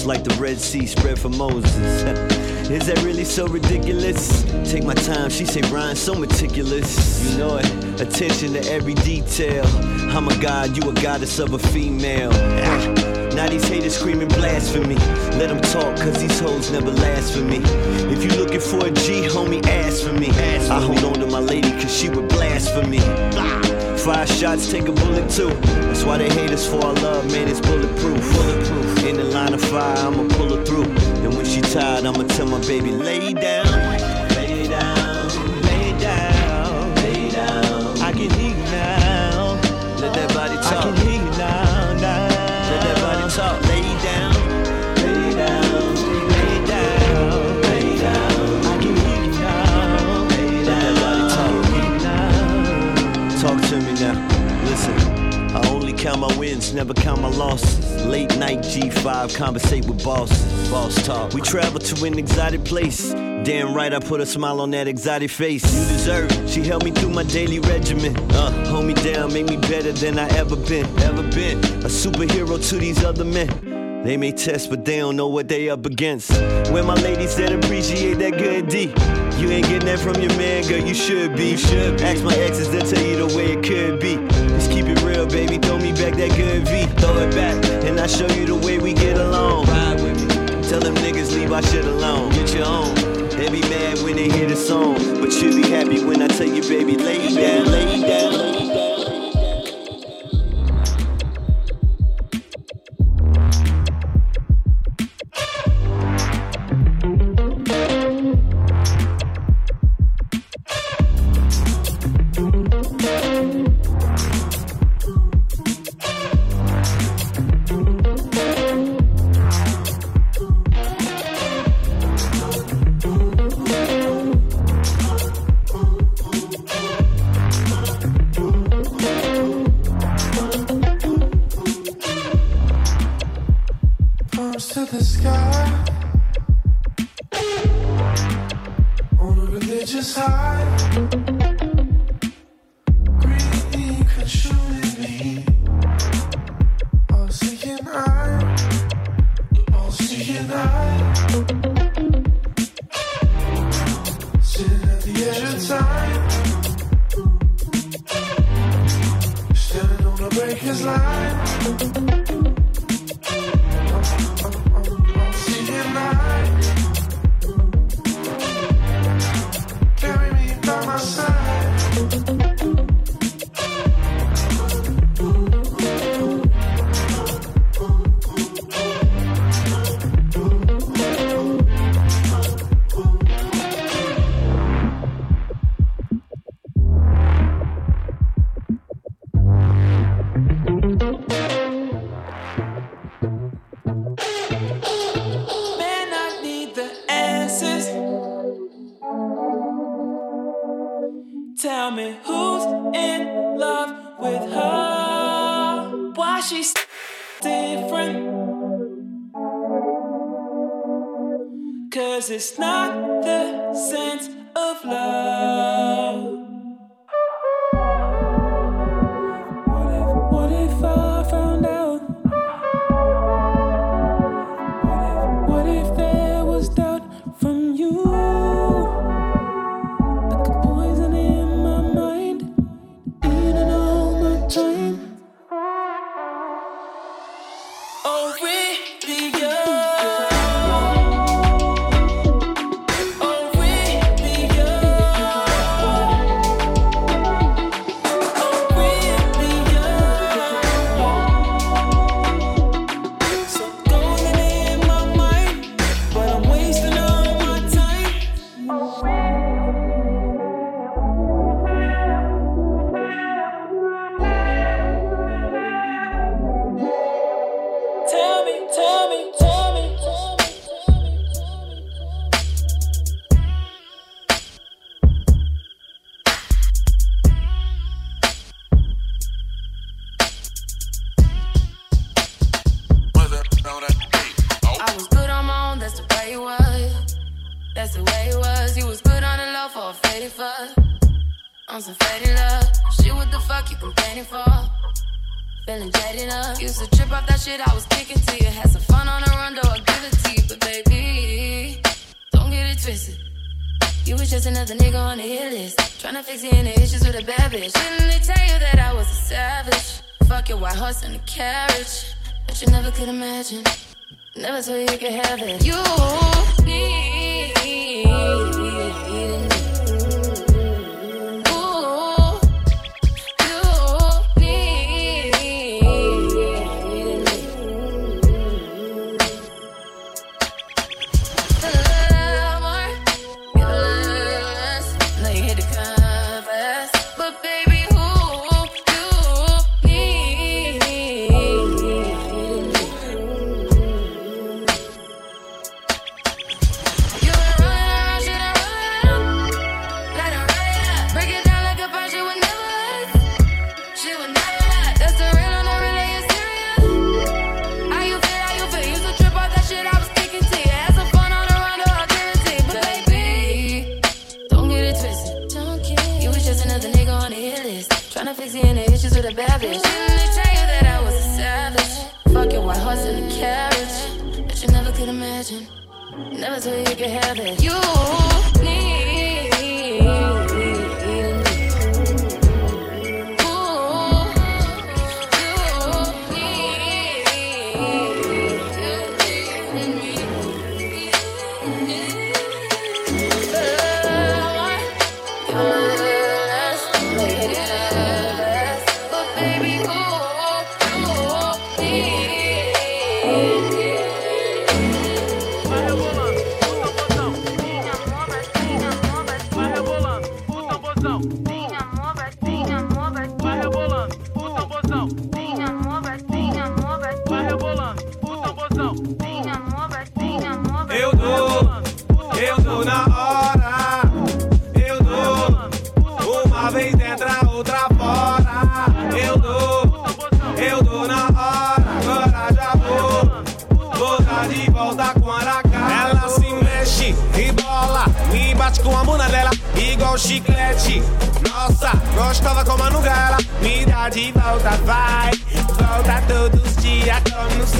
Parts like the Red Sea spread for Moses. Is that really so ridiculous? Take my time, she say Ryan so meticulous. You know it. Attention to every detail. I'm a god, you a goddess of a female. Now these haters screaming blasphemy. Let them talk, cause these hoes never last for me. If you looking for a G, homie, ask for me. I hold on to my lady, cause she would blasphemy. Five shots, take a bullet too. That's why they hate us for our love, man, it's bulletproof. Bulletproof. In the line of fire, I'ma pull her through. And when she tired, I'ma tell my baby, lay down. Never count my losses. Late night G5, conversate with bosses. Boss talk. We travel to an exotic place. Damn right, I put a smile on that exotic face. You deserve it. She helped me through my daily regimen. Uh, hold me down, make me better than I ever been. Ever been a superhero to these other men. They may test, but they don't know what they up against. Where my ladies that appreciate that good D. You ain't getting that from your man, girl. You should be. You should be. Ask my exes, they'll tell you the way it could be. Just keep it real, baby. Throw me that good V. Throw it back, and I show you the way we get along. Ride with me. Tell them niggas leave our shit alone. Get your own. They be mad when they hear the song, but you be happy when I tell you, baby, lay down, lay down.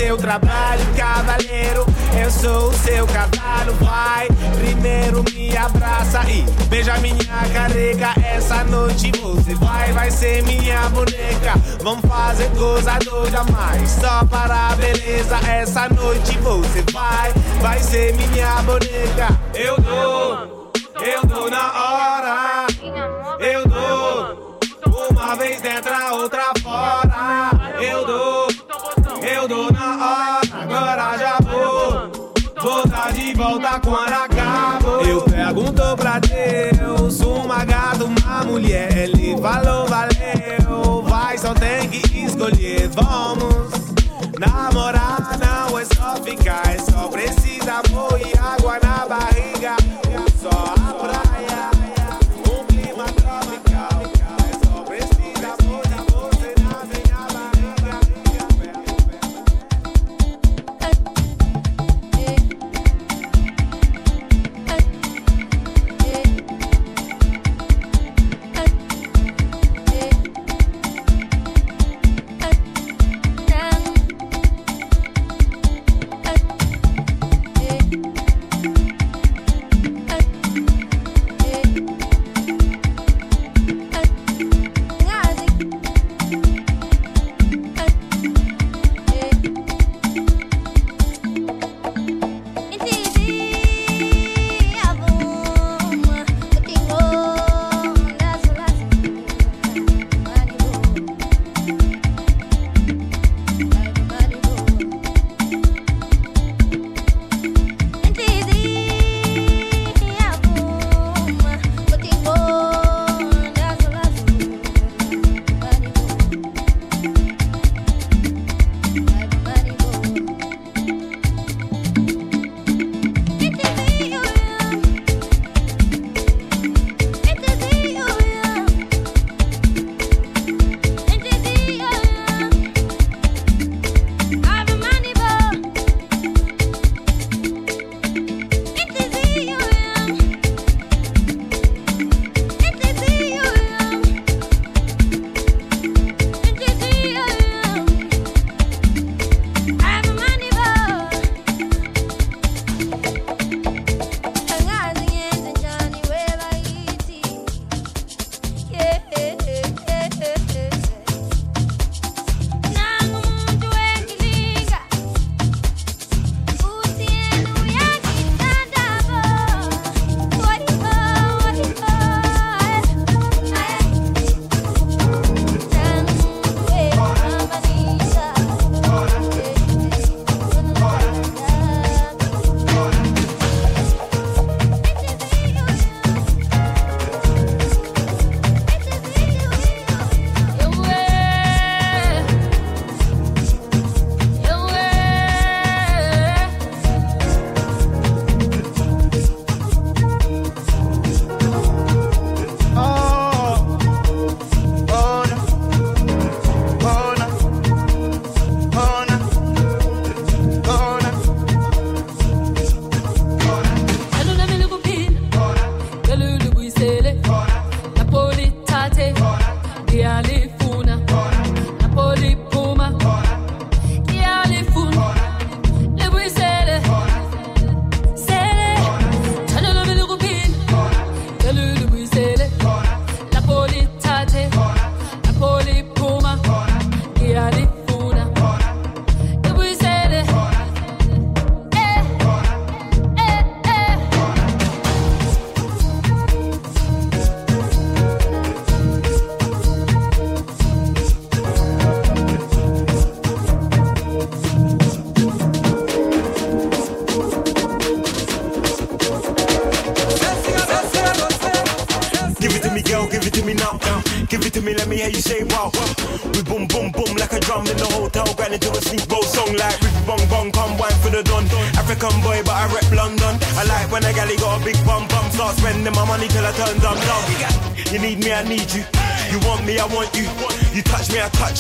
seu trabalho, cavaleiro. Eu sou o seu cavalo, vai. Primeiro me abraça e beija minha careca. Essa noite você vai, vai ser minha boneca. Vamos fazer coisa doida, mas só para a beleza. Essa noite você vai, vai ser minha boneca. Eu dou, eu dou na hora. Eu dou, uma vez né, dentro, outra fora. agora já vou. Vou tá de volta quando acabo. Eu pergunto pra Deus, uma gata, uma mulher. Ele falou, valeu, vai, só tem que escolher. Vamos namorar, não é só ficar, é só precisa amor.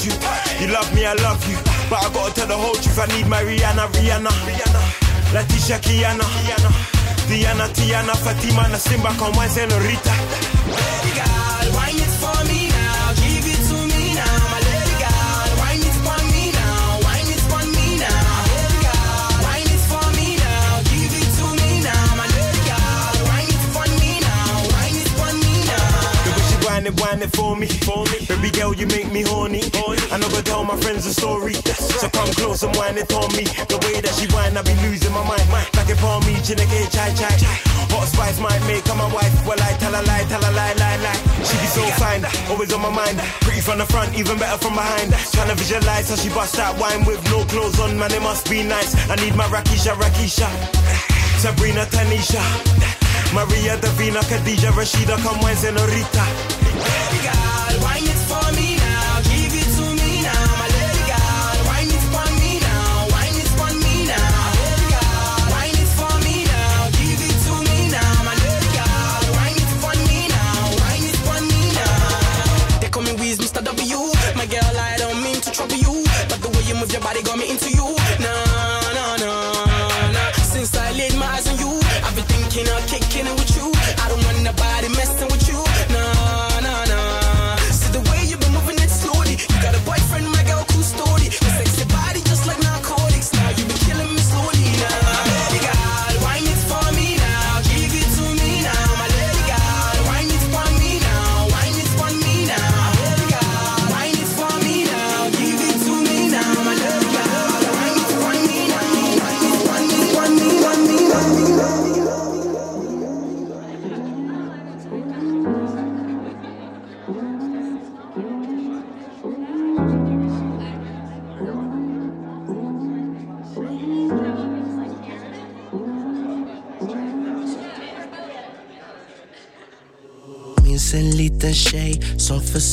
You. You love me, I love you. But I gotta tell the whole truth, I need my Rihanna, Rihanna. Leticia, Kiana. Diana, Tiana, Fatima, Nasimba, wine, senorita. Way whine it, for me, for me. Baby girl, you make me horny. I know go tell my friends a story. So come close and whine it on me. The way that she whine, I be losing my mind. Like it for me, chineke, chai chai. Hot spice might make her my wife. Well, I tell her lie, tell her lie, lie, lie. She be so fine, always on my mind. Pretty from the front, even better from behind. Trying to visualize how she bust that wine with no clothes on, man, it must be nice. I need my Rakisha, Rakisha. Sabrina, Tanisha. Maria, Davina, Khadija, Rashida, come wine, senorita. Girl, wine it for me now. Give it to me now, my girl. Wine it for me now. Wine it for me now. Lady girl, wine it for me now. Give it to me now, my girl. Wine it for me now. Wine it for me now. They Mr. W. My girl, I don't mean to trouble you, but the way you move your body got me into you. Nah, nah, nah, nah. Since I laid my eyes on you, I've been thinking of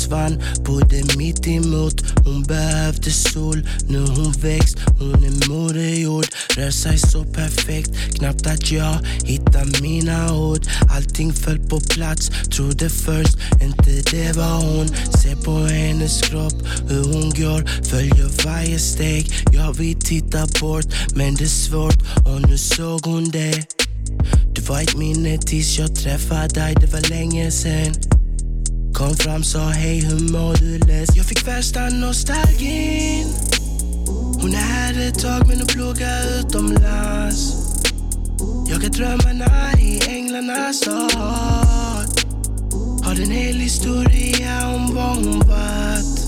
försvann, bodde mitt emot. Hon behövde sol, nu hon växt, hon är moderjord Rör sig så perfekt, knappt att jag hittar mina ord. Allting föll på plats, trodde först inte det var hon. Se på hennes kropp, hur hon går, följer varje steg. Jag vill titta bort, men det är svårt. Och nu såg hon det. Du var ett minne tills jag träffade dig, det var länge sen. Kom fram, sa hej, hur mår du? Läs Jag fick värsta nostalgin. Hon är här ett tag men hon pluggar utomlands. Jagar drömmarna i änglarnas stad alltså. Har en hel historia om vad hon varit.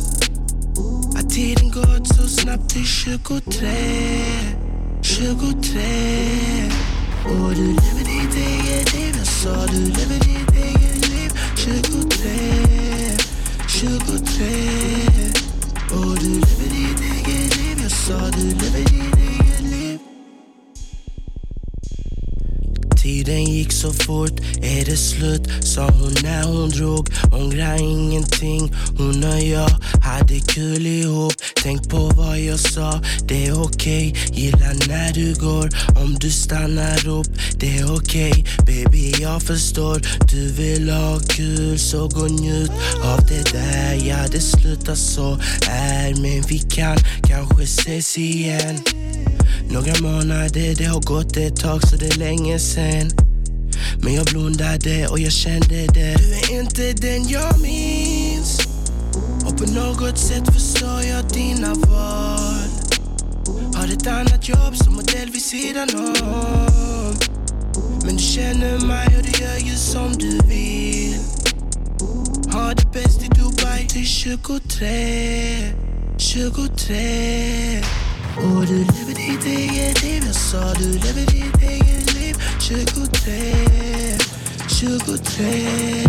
Att tiden gått så snabbt till 23 23 och du lever ditt eget liv Jag sa du lever ditt eget sugar trip, sugar trip. Oh, the liberty they Tiden gick så fort, är det slut? Sa hon när hon drog? Ångrar ingenting, hon och jag hade kul ihop. Tänk på vad jag sa, det är okej. Gillar när du går, om du stannar upp Det är okej, baby jag förstår. Du vill ha kul, så gå njut av det där. Ja det slutar så här, men vi kan kanske ses igen. Några månader, det har gått ett tag så det är länge sen. Men jag blundade och jag kände det. Du är inte den jag minns. Och på något sätt förstår jag dina val. Har ett annat jobb som modell vid sidan om. Men du känner mig och du gör ju som du vill. Har det bäst i Dubai till 23, 23. Och du lever ditt eget liv, jag sa du lever ditt eget liv 23, 23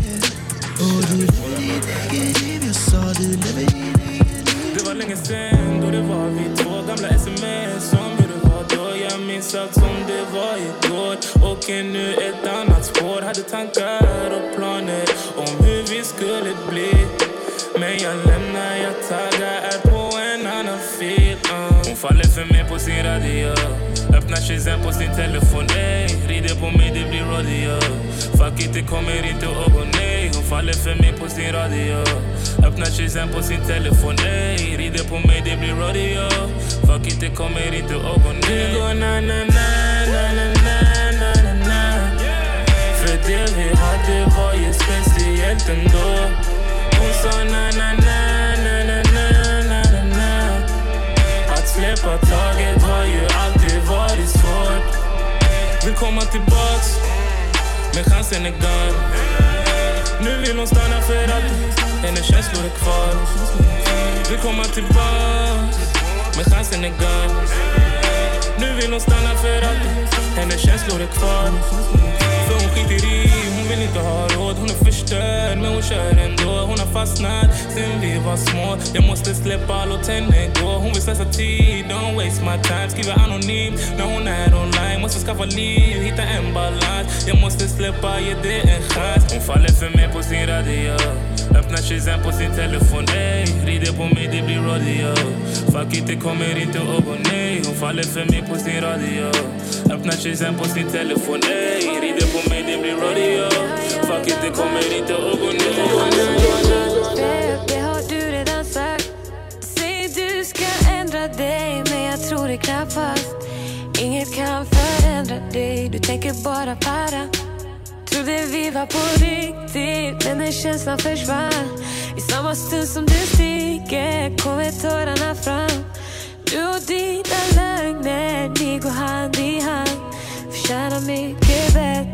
Och du lever ditt eget liv, jag sa du lever ditt eget liv Det var länge sen då det var vi två gamla sms om hur det var då. Jag minns allt som det var igår. Och ännu ett annat spår. Hade tankar och planer om hur vi skulle bli. Men jag lämnar, jag taggar, är på en annan fil uh. Hon faller för mig på sin radio. öppnar kyssen på sin telefon, ey på mig, det blir radio Fuck it, det kommer inte och nej Hon faller för mig på sin radio Öppnar kyssen på sin telefon, ey Rider på mig, det blir radio Fuck it, det kommer inte och nej Vi går na na na, na na na, na na För det vi hade var ju speciellt ändå Hon sa na na na, na na na, na na na Att släppa taget var ju allt varit svårt. Vill komma tillbaks men chansen är gone. Nu vill hon stanna för alltid Hennes känslor är kvar. Vill komma tillbaks men chansen är gone. Nu vill hon stanna för alltid Hennes känslor är kvar. För hon skiter i, hon vill inte ha råd. Hon är förstörd men hon kör ändå. Hon har fastnat sen vi var små. Jag måste släppa, låt henne gå. Hon vill slösa tid, don't waste my time. Skriver anonym när hon är online. Måste skaffa liv, hitta en balans Jag måste släppa, ge det en chans. Hon faller för mig på sin radio. Öppnar Shazam på sin telefon, ey. Rider på mig, det blir radio Fuck it, det kommer inte att gå nej Hon faller för mig på sin radio. Öppnar Shazam på sin telefon, ey. Rider på mig, det blir rodeo. Fuck it, det kommer inte att gå ner Det har du redan sagt? Säger du ska ändra dig Men jag tror det knappast. Inget kan förändra dig Du tänker bara para Trodde vi var på riktigt Men den känslan försvann. I samma stund som du stiger Kommer tårarna fram.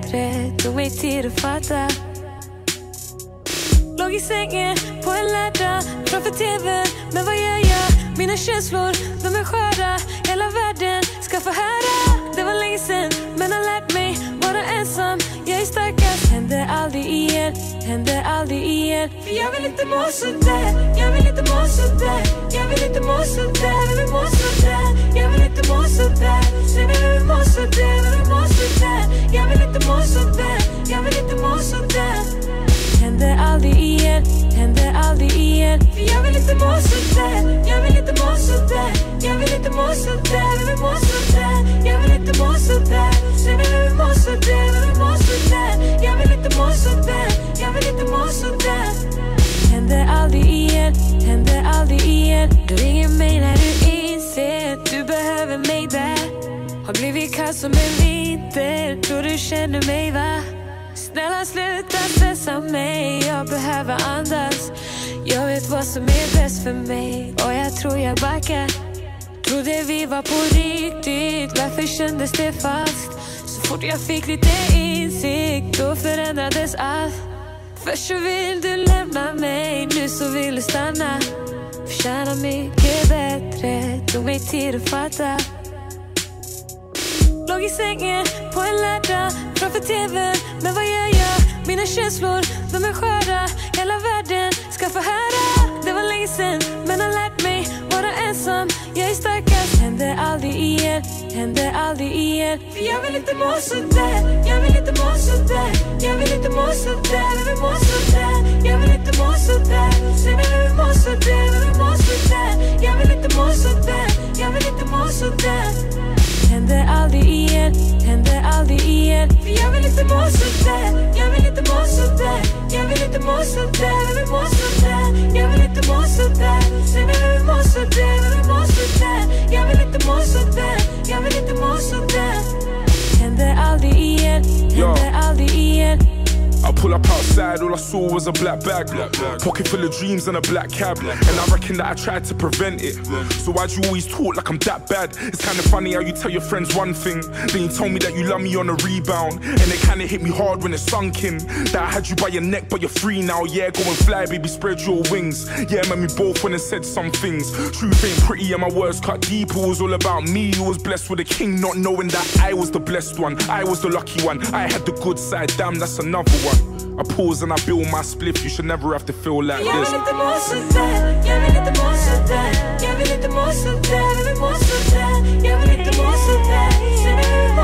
Bättre Tog mig tid att fatta Låg i sängen på en lördag framför tvn. Men vad gör jag? Mina känslor, de är sköra. Hela världen ska få höra. Det var länge sen, men har lärt mig vara ensam. Jag är starkast. Händer aldrig igen, händer aldrig igen. För jag vill inte må sådär, jag vill inte må sådär. Jag vill inte må sådär, jag vill må sådär. Jag vill inte må sådär. Säg mig, jag vill må sådär, jag vill må sådär. Jag vill inte må sådär, jag vill inte må sådär. Händer aldrig igen, händer aldrig igen. För jag vill inte må sådär, jag vill inte må sådär Jag vill inte må sådär, jag vill må sådär Jag vill inte må sådär Säg mig, vem vill må sådär, Vem vill må sådär Jag vill inte må sådär, jag vill inte må sådär Händer aldrig igen, händer aldrig igen. Du ringer mig när du inser att du behöver mig där. Har blivit kall som en vinter, tror du känner mig va? Snälla sluta stressa mig, jag behöver andas. Jag vet vad som är bäst för mig och jag tror jag backar. Trodde vi var på riktigt, varför kändes det falskt? Så fort jag fick lite insikt, då förändrades allt. Först så vill du lämna mig, nu så vill du stanna. Förtjänar mycket bättre, tog mig tid att fatta. Låg i sängen på en lördag framför tvn. Men vad gör jag? Mina känslor, de är sköra. Hela världen ska få höra. Det var länge sen, men har lärt mig vara ensam. Jag är starkast. Händer aldrig igen, händer aldrig igen. För jag vill inte må sådär, jag vill inte må sådär. Jag vill inte må sådär, jag vill må sådär. Jag vill inte må sådär. Säg mig, vem vill må sådär, Vem vill må sådär. Jag vill inte må sådär, jag vill inte må sådär. Händer aldrig igen, händer aldrig igen. För jag vill inte må sådär, jag vill inte må sådär Jag vill inte må sådär, jag vill må sådär Jag vill inte må sådär Säg mig, jag vill må sådär, jag vill må sådär Jag vill inte må sådär, jag vill inte må sådär Händer aldrig igen, händer aldrig igen I pull up outside, all I saw was a black bag. Pocket full of dreams and a black cab. And I reckon that I tried to prevent it. So why'd you always talk like I'm that bad? It's kinda funny how you tell your friends one thing, then you told me that you love me on a rebound. And it kinda hit me hard when it sunk in. That I had you by your neck, but you're free now. Yeah, go and fly, baby, spread your wings. Yeah, man, we both went and said some things. Truth ain't pretty, and my words cut deep. It was all about me. It was blessed with a king, not knowing that I was the blessed one. I was the lucky one. I had the good side, damn, that's another one. I pause and I build my spliff. You should never have to feel like Jag this. vill inte må sådär, jag vill inte må sådär Jag vill inte må sådär, jag vill må sådär Jag vill inte må sådär, säg mig vill må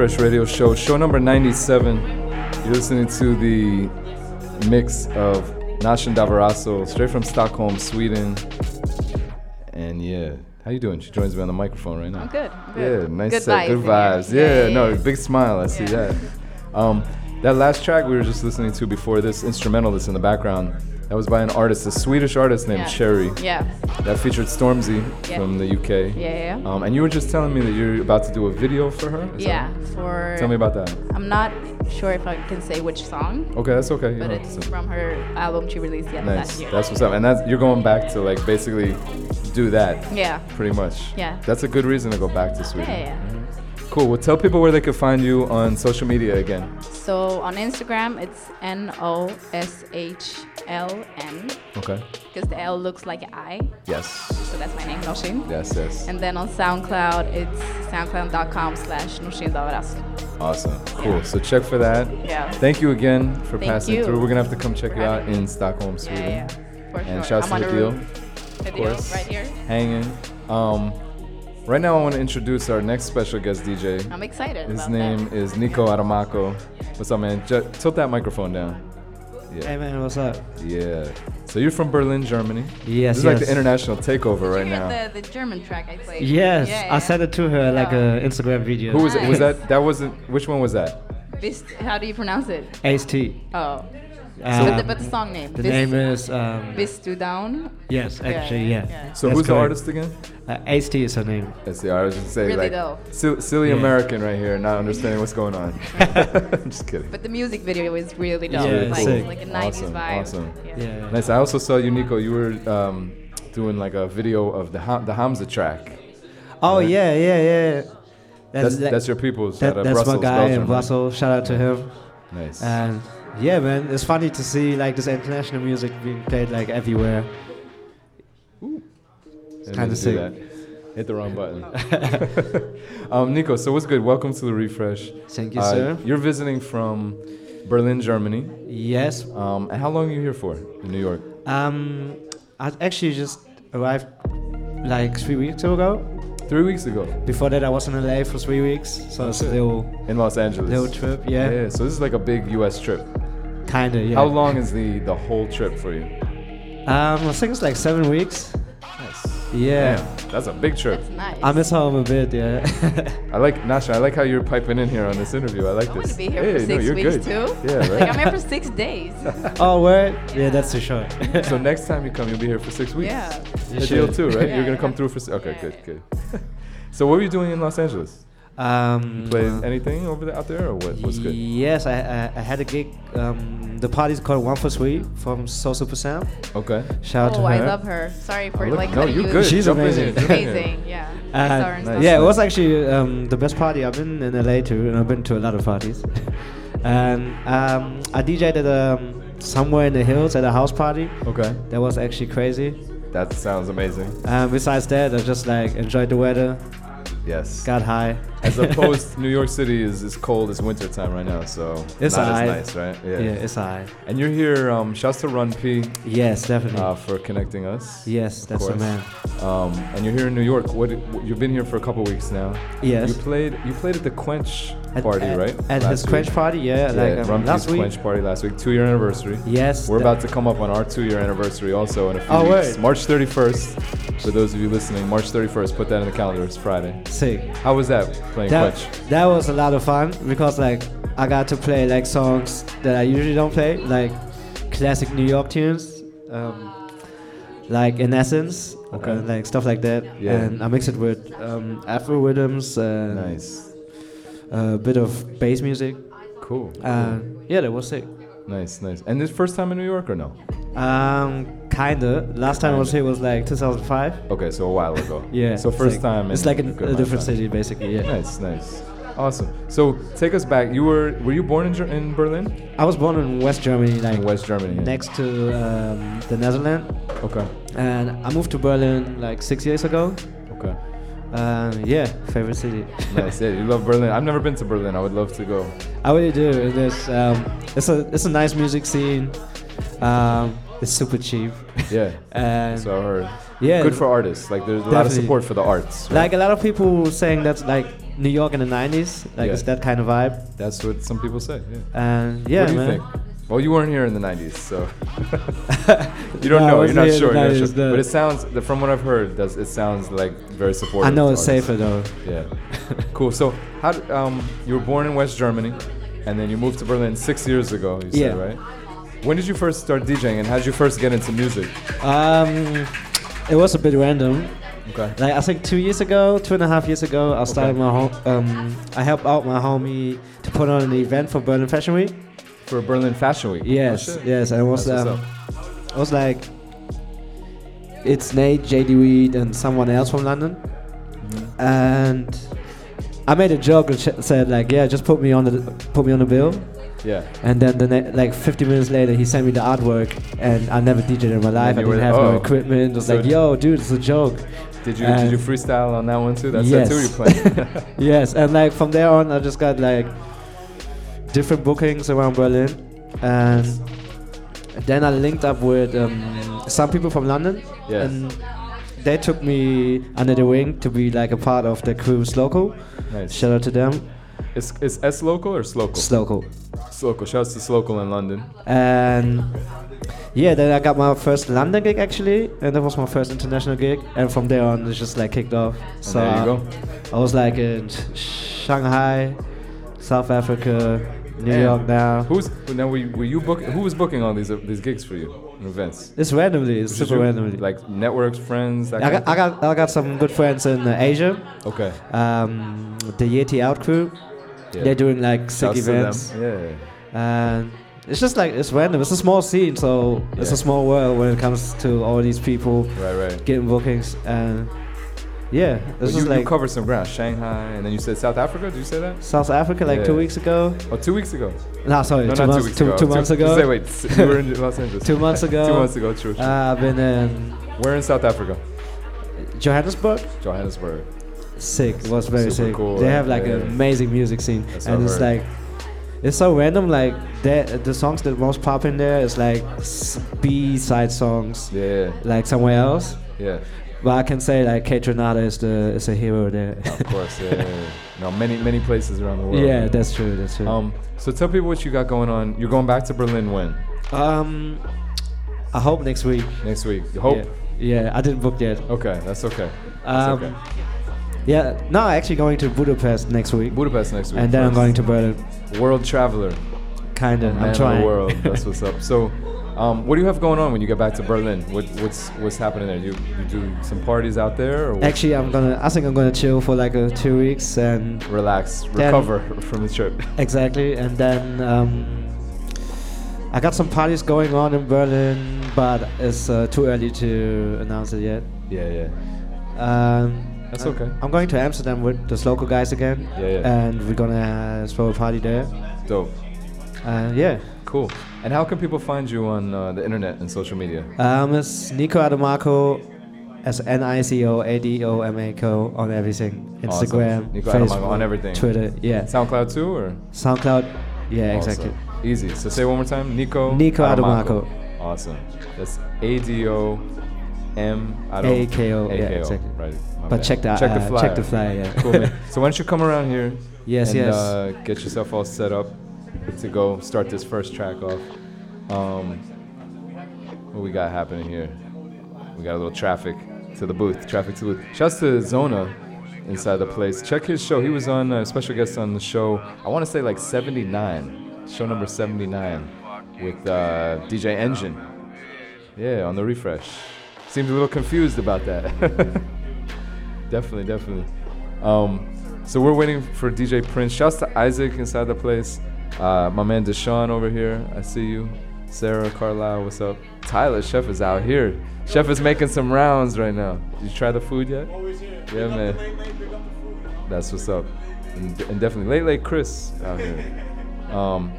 Refresh Radio Show, show number 97. You're listening to the mix of Noshin Davarasl, straight from Stockholm, Sweden. And yeah, how you doing? She joins me on the microphone right now. I'm good, I'm Yeah, nice Good set, good vibes vibes. in here. Yeah, Yeah, yeah, no, big smile. I see that. Um, that last track we were just listening to before this instrumental that's in the background. That was by an artist, a Swedish artist named Yeah. Cherrie. Yeah. That featured Stormzy Yeah. from the UK. Yeah, yeah. Um, and you were just telling me that you're about to do a video for her. Is Yeah, right? for. Tell me about that. I'm not sure if I can say which song. Okay, that's okay. You But it's from her album she released yeah, last Nice. year. That's what's up. And that's you're going back to like basically do that. Yeah. Pretty much. Yeah. That's a good reason to go back to Sweden. Yeah, yeah. Cool. Well, tell people where they could find you on social media again. So on Instagram, it's N O S H L N. Okay. Because the L looks like an I. Yes. So that's my name, Noshin. Yes, yes. And then on SoundCloud, it's soundcloud.com slash Noshin. Awesome. Cool. So check for that. Yeah. Thank you again for Thank passing you through. We're gonna have to come check for you out having in Stockholm, Sweden. yeah, for And sure. shouts I'm to on a Hadil, room. of course. right here. Hanging. Um, right now, I want to introduce our next special guest DJ. I'm excited His name is Nico Adomako. What's up, man? Ju- tilt that microphone down. Yeah. Hey man, what's up? Yeah. So you're from Berlin, Germany. Yes, This is like the international takeover right You now. the, the German track I played. Yes, Yeah, I sent it to her like uh, a Instagram video. Who was it? Was that? That wasn't. Which one was that? Bist, how do you pronounce it? Ace Tee. Oh. Um, but, the, but the song name. The Bist- name is. Um, Bist du down? yes, actually, yeah. So That's who's the artist again? Uh, Ace Tee is her name. That's the artist. Just say Really like dope. sil- silly Yeah. American right here, not understanding what's going on. I'm just kidding. But the music video is really dope. Yeah, like, sick. like a 90s awesome, vibe. Awesome. Yeah. Nice. I also saw you, Nico. You were um, doing like a video of the Ham- the Hamza track. Oh Right? yeah, yeah, yeah. That's- that's your people's That, that's Brussels, my guy Belgium, in right? Brussels. Shout out to him. Nice. And yeah, man, it's funny to see like this international music being played like everywhere. It's kind of sick. Hit the wrong button. um, Nico, so what's good? Welcome to the refresh. Thank you, Uh, sir. You're visiting from Berlin, Germany. Yes. Um, and how long are you here for in New York? Um, I actually just arrived like three weeks ago. Three weeks ago. Before that, I was in LA for three weeks, so it's a little in Los Angeles. little trip. Yeah, Yeah. So this is like a big U.S. trip. kinda. Yeah. How long is the the whole trip for you? Um, I think it's like seven weeks. Yeah. Damn, that's a big trip. That's nice. I miss home a bit. Yeah. I like Nasha. I like how you're piping in here on this interview. I like I this. want to be here Hey, for no, six you're weeks good. too. Yeah, right. Like I'm here for six days. oh, word? Yeah, that's too short. so next time you come, you'll be here for six weeks. Yeah. You The deal too, right? Yeah, You're gonna yeah. come through for. si- Okay, good, good. so what were you doing in Los Angeles? Um, You played anything over there, out there, or what? What's good? Yes, I, I, I had a gig. Um, the party's called One for Three from Soul Super Sam. Okay. Shout out oh, to I love her. Sorry for look- like no, cutting you you. good. She's amazing. here, jump in here. amazing. Yeah. Uh, saw her in stuff. yeah, it was actually um, the best party. I've been in LA too, and I've been to a lot of parties. and um, I DJed at um, somewhere in the hills at a house party. Okay. That was actually crazy. That sounds amazing. Um, besides that, I just like enjoyed the weather. Yes. Got high. As opposed, New York City is as cold as winter time right now, so It's not high. as nice, right? Yeah, yeah it's high. And you're here. Um, shouts to Run P. Yes, definitely. Uh, for connecting us. Yes, that's the man. Um, and you're here in New York. What, what you've been here for a couple weeks now? Yes. You played. You played at the Quench At- party, at- right? at Last his Quench party, yeah, like, um, last week. Quench party last week, two year anniversary. Yes, We're about to come up on our two year anniversary also in a few Oh, weeks. word. March 31st. For those of you listening, March 31st. Put that in the calendar. It's Friday. Sick. How was that playing That, Quench? that was a lot of fun because like I got to play like songs that I usually don't play, like classic New York tunes, um, like In Essence, Okay. uh, like stuff like that. Yeah. And I mix it with um, Afro rhythms. And Nice. A bit of bass music. Cool. And yeah, that was sick. Nice, nice. And this first time in New York or no? Um, kinda. Last time I was here was like 2005. Okay, so a while ago. Yeah. So first like- time. It's like a, a different city, basically. Yeah. Nice, nice. Awesome. So take us back. You were were you born in, Ger- in Berlin? I was born in West Germany, like in West Germany, yeah. next to um, the Netherlands. Okay. And I moved to Berlin like six years ago. Uh, yeah, favorite city. nice. Yeah, you love Berlin. I've never been to Berlin. I would love to go. I really do. It is. Um, it's a it's a nice music scene. Um, it's super cheap. Yeah. and so I heard. Yeah. Good for artists. Like there's a lot of support for the arts. right? Like a lot of people saying that's like New York in the '90s. Like Yeah. it's that kind of vibe. That's what some people say. Yeah. And yeah, what do you man. think? Well, you weren't here in the '90s, so you don't No, know. You're not sure. You're not sure. But it sounds, from what I've heard, does it sounds like very supportive. I know it's artists. safer though. Yeah. cool. So, how um, you were born in West Germany, and then you moved to Berlin six years ago. You said Yeah. right. When did you first start DJing, and how did you first get into music? Um, it was a bit random. Okay. Like I think two years ago, two and a half years ago, I started my home. Um, I helped out my homie to put on an event for Berlin Fashion Week. For Berlin Fashion Week. Yes, Oh, yes, and it was um, it was like it's Nate, JD Weed, and someone else from London, Mm-hmm. and I made a joke and sh- said like, yeah, just put me on the put me on the bill. Yeah. And then the ne- like 50 minutes later, he sent me the artwork, and I never DJed in my life. I didn't have like, no oh. equipment. It was So- like, yo, dude, it's a joke. Did you And- did you freestyle on that one too? That's yes. too. You playing? yes, and like from there on, I just got like different bookings around Berlin, and then I linked up with um, some people from London, Yes. and they took me under the wing to be like a part of the crew's local. Nice. Shout out to them. Is is S local or Slocal? Slocal. Slocal. Shouts to Slocal in London. And yeah, then I got my first London gig actually, and that was my first international gig. And from there on, it's just like kicked off. so there you I- go. I was like in Shanghai, South Africa, New Damn. York now. Who's now? Were you, were you book? Who was booking all these uh, these gigs for you events? It's randomly. It's super you? randomly. Like networks, friends. I got, I got I got some good friends in uh, Asia. Okay. Um, the Yeti Out crew. Yeah. They're doing like sick Shouts events. Yeah. And it's just like it's random. It's a small scene, so it's a small world when it comes to all these people Right, right. getting bookings. And yeah, it's you, just you covered some ground. Shanghai, and then you said South Africa. Did you say that? South Africa like two weeks ago. Oh, two weeks ago. No, sorry, No, two months- two weeks two- ago. two months ago. Say, wait, you were in Los Angeles. Two months ago. two months ago. True. true. Uh, I've been in Where in South Africa? Johannesburg. Johannesburg. Sick. It was very Super sick. cool, they have like yeah. an amazing music scene, That's and it's heard. like it's so random. Like that, the songs that most pop in there is like B side songs. Yeah. Like somewhere else. Yeah. But I can say like Kaytranada is the is a hero there. Of course. Yeah. yeah, yeah. No, many many places around the world. Yeah, that's true. That's true. Um. So tell people what you got going on. You're going back to Berlin when? Um, I hope next week. Next week. You hope. Yeah, yeah I didn't book yet. Okay, that's okay. That's Um, okay. Yeah, no, I'm actually going to Budapest next week. Budapest next week. And then I'm going to Berlin. World traveler. Kinda. I'm trying. the world. That's what's up. So, um, what do you have going on when you get back to Berlin? What, what's what's happening there? You you do some parties out there, or? Actually, I'm gonna. I think I'm gonna chill for like uh, two weeks and relax, recover from the trip. Exactly, and then um, I got some parties going on in Berlin, but it's uh, too early to announce it yet. Yeah, yeah. Um, That's I'm- okay. I'm going to Amsterdam with those local guys again. Yeah, yeah. And we're gonna uh, throw a party there. Dope. Uh, yeah. cool. And how can people find you on uh, the internet and social media? Um, it's Nico Adomako, as N I C O A D O M A C O on everything. Awesome. Instagram, Nico Facebook, on everything. Twitter. Yeah. SoundCloud too, or SoundCloud. Yeah, exactly. Easy. So say one more time. Nico. Nico Adomako. Awesome. That's A D O M A K O, yeah, exactly. Right. my But bad. check the, check the uh, flyer. check the flyer, yeah. Cool man. So why don't you come around here? Yes, and, yes. Uh, get yourself all set up to go start this first track off. Um, what we got happening here? We got a little traffic to the booth. Traffic to the booth. Shouts to Zona inside the place. Check his show. He was on a special guest on the show. I want to say like 79, show number 79 with uh, DJ Engine. Yeah, on the refresh. Seemed a little confused about that. definitely, definitely. Um, so we're waiting for DJ Prince. Shouts to Isaac inside the place. Uh, my man Deshaun over here. I see you. Sarah Carlisle, what's up? Tyler Chef is out here. Chef is making some rounds right now. Did you try the food yet? Always here. Yeah, man. That's what's up. And, and definitely late, late Chris out here. Um,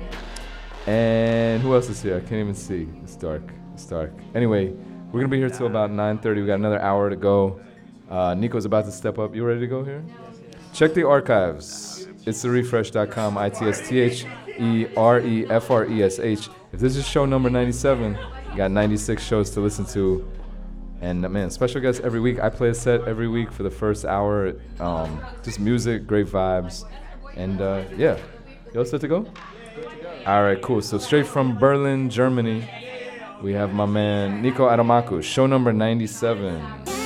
and who else is here? I can't even see. It's dark. It's dark. Anyway, we're gonna be here till about 9:30. We got another hour to go. Uh, Nico's about to step up. You ready to go here? Check the archives. It's therefresh.com. I T S T H E R E F R E S H. If this is show number 97, you got 96 shows to listen to. And uh, man, special guests every week. I play a set every week for the first hour. Um, just music, great vibes, and uh, yeah. You all set to go? All right, cool. So straight from Berlin, Germany, we have my man Nico Adomako, Show number 97.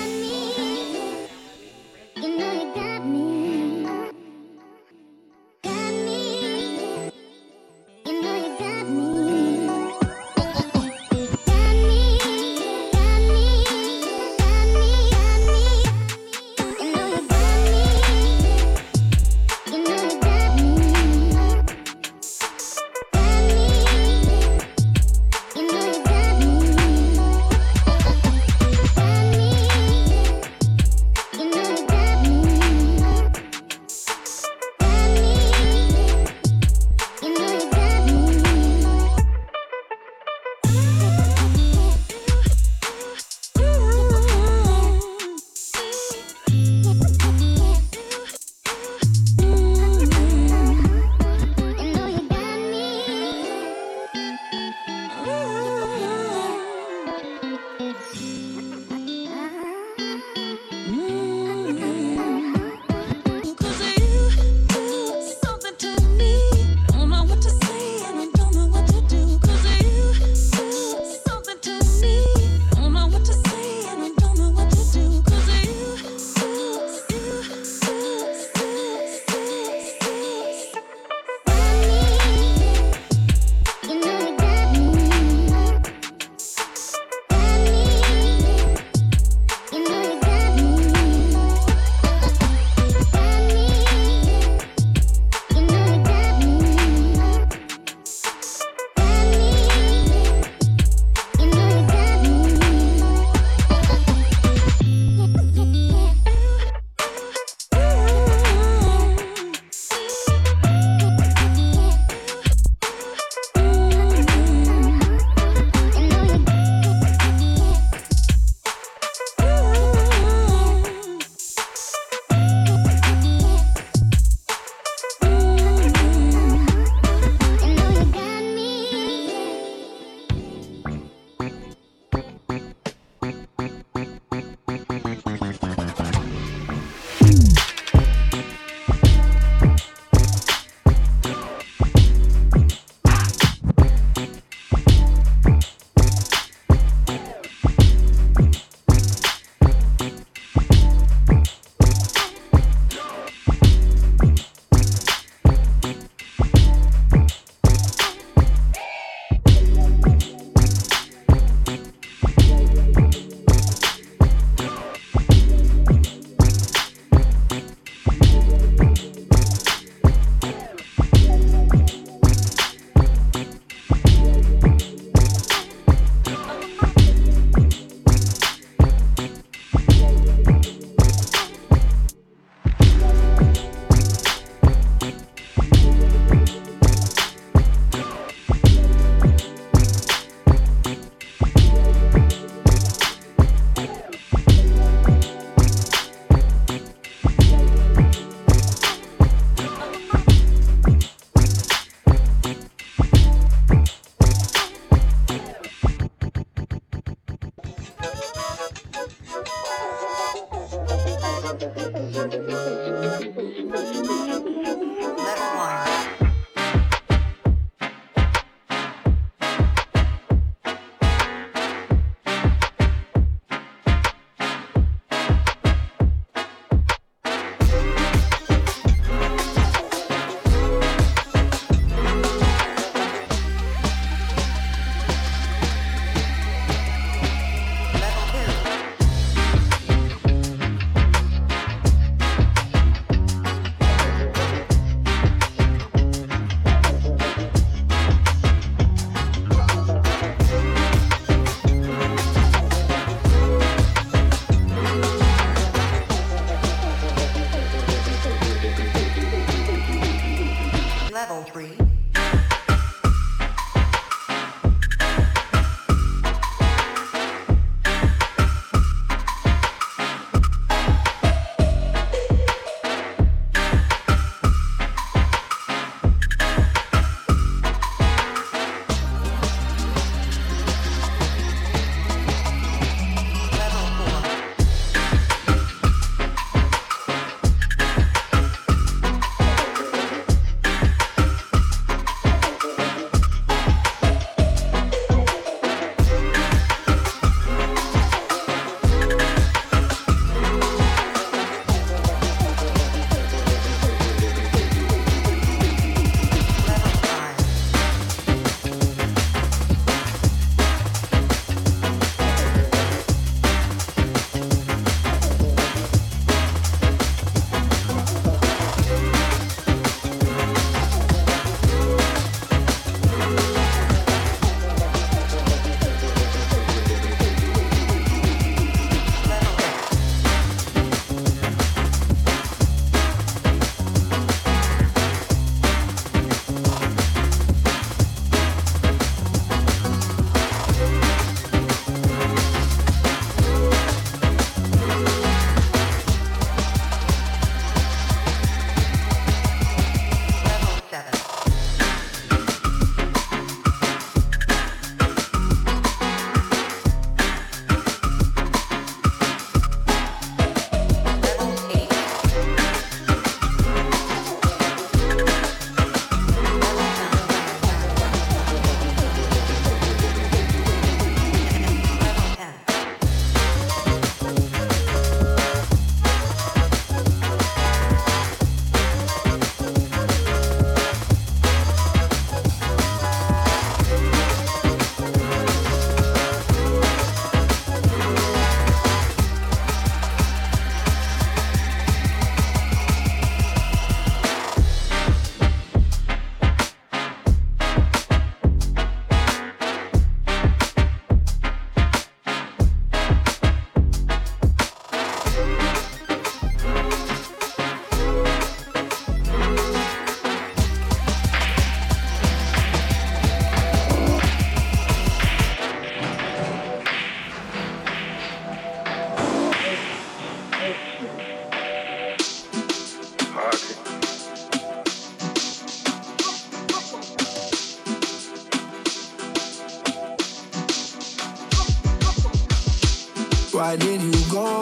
Where did you go?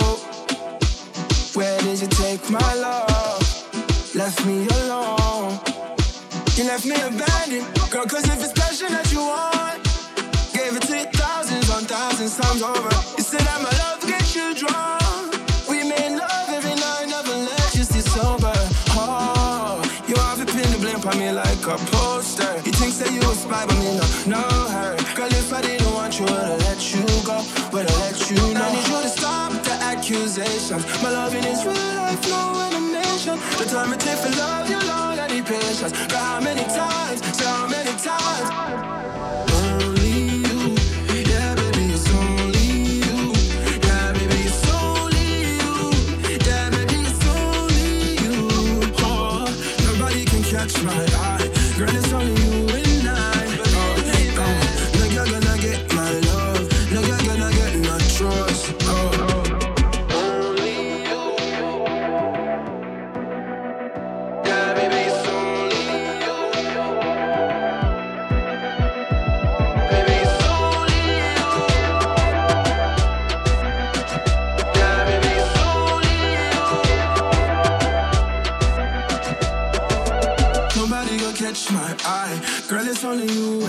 Where did you take my love? Left me alone. You left me abandoned. patience. My loving is real life, no animation. The time it takes for love you long, I need patience. But how many times? So many times. catch my eye. Girl, it's only drowning you.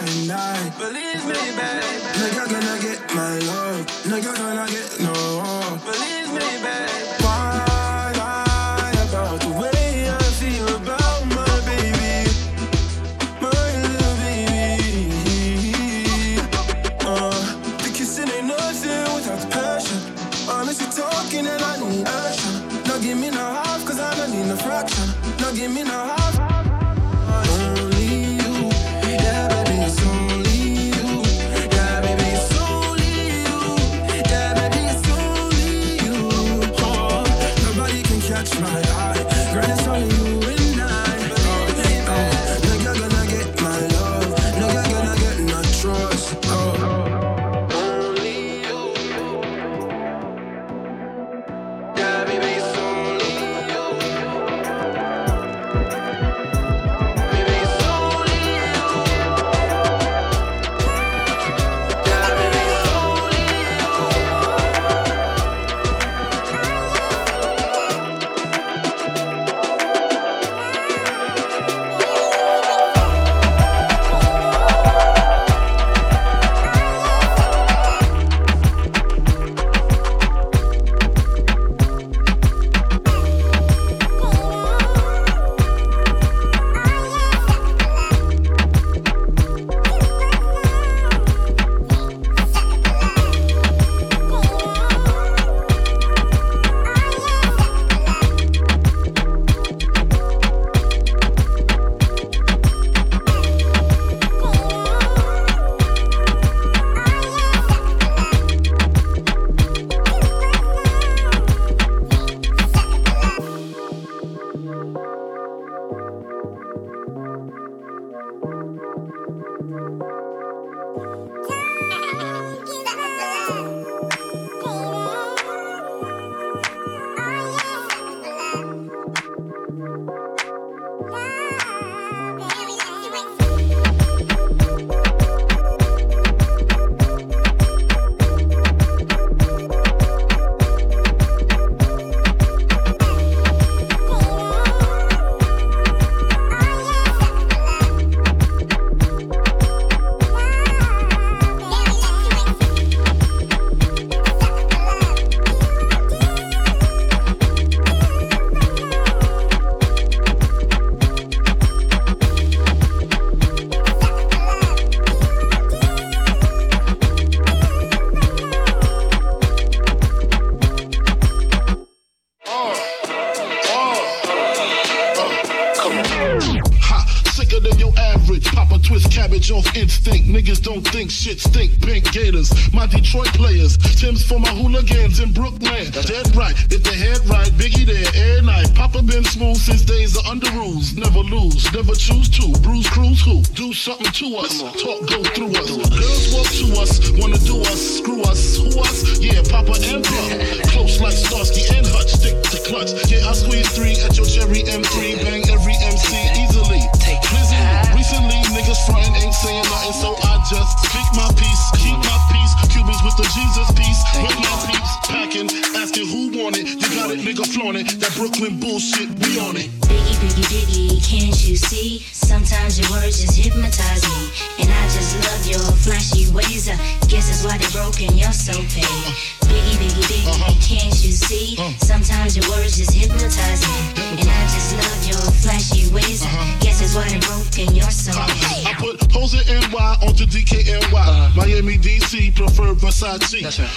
Sí. Nacional.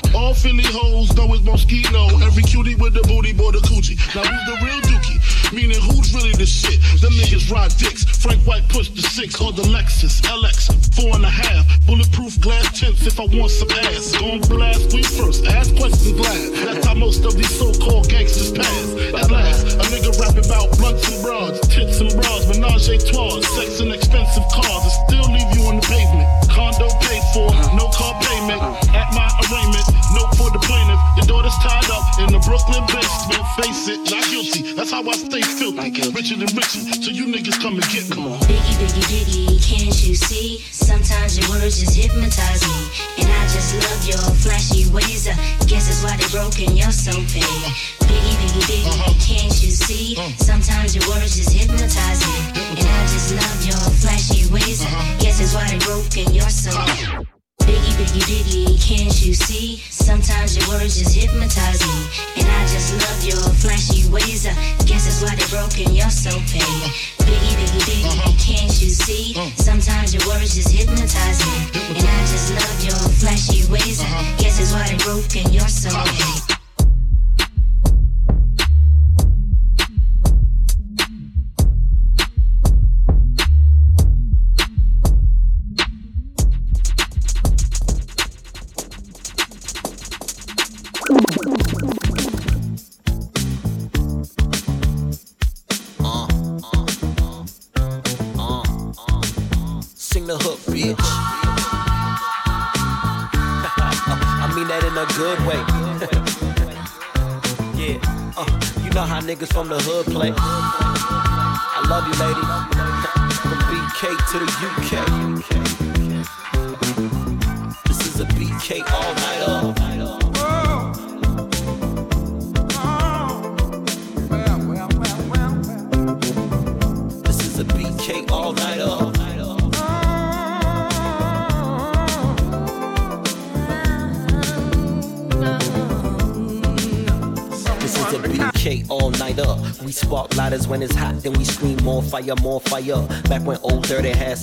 Mario Morph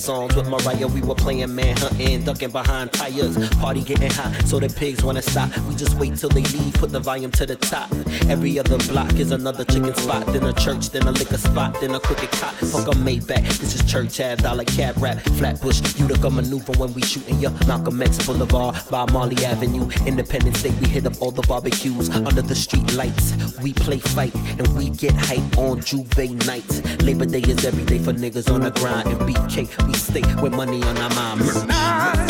songs with Mariah. We were playing manhunting, ducking behind tires. Party getting hot, so the pigs wanna stop. We just wait till they leave, put the volume to the top. Every other block is another chicken spot, then a church, then a liquor spot, then a crooked cop. Fuck a Maybach, this is church ad, dollar cab rap. Flatbush, Utica maneuver when we shooting ya. Malcolm X Boulevard by Marley Avenue. Independence Day, we hit up all the barbecues under the street lights. We play fight and we get hype on J'ouvert nights. Labor Day is every day for niggas on the grind. And BK, we stay with money on our minds.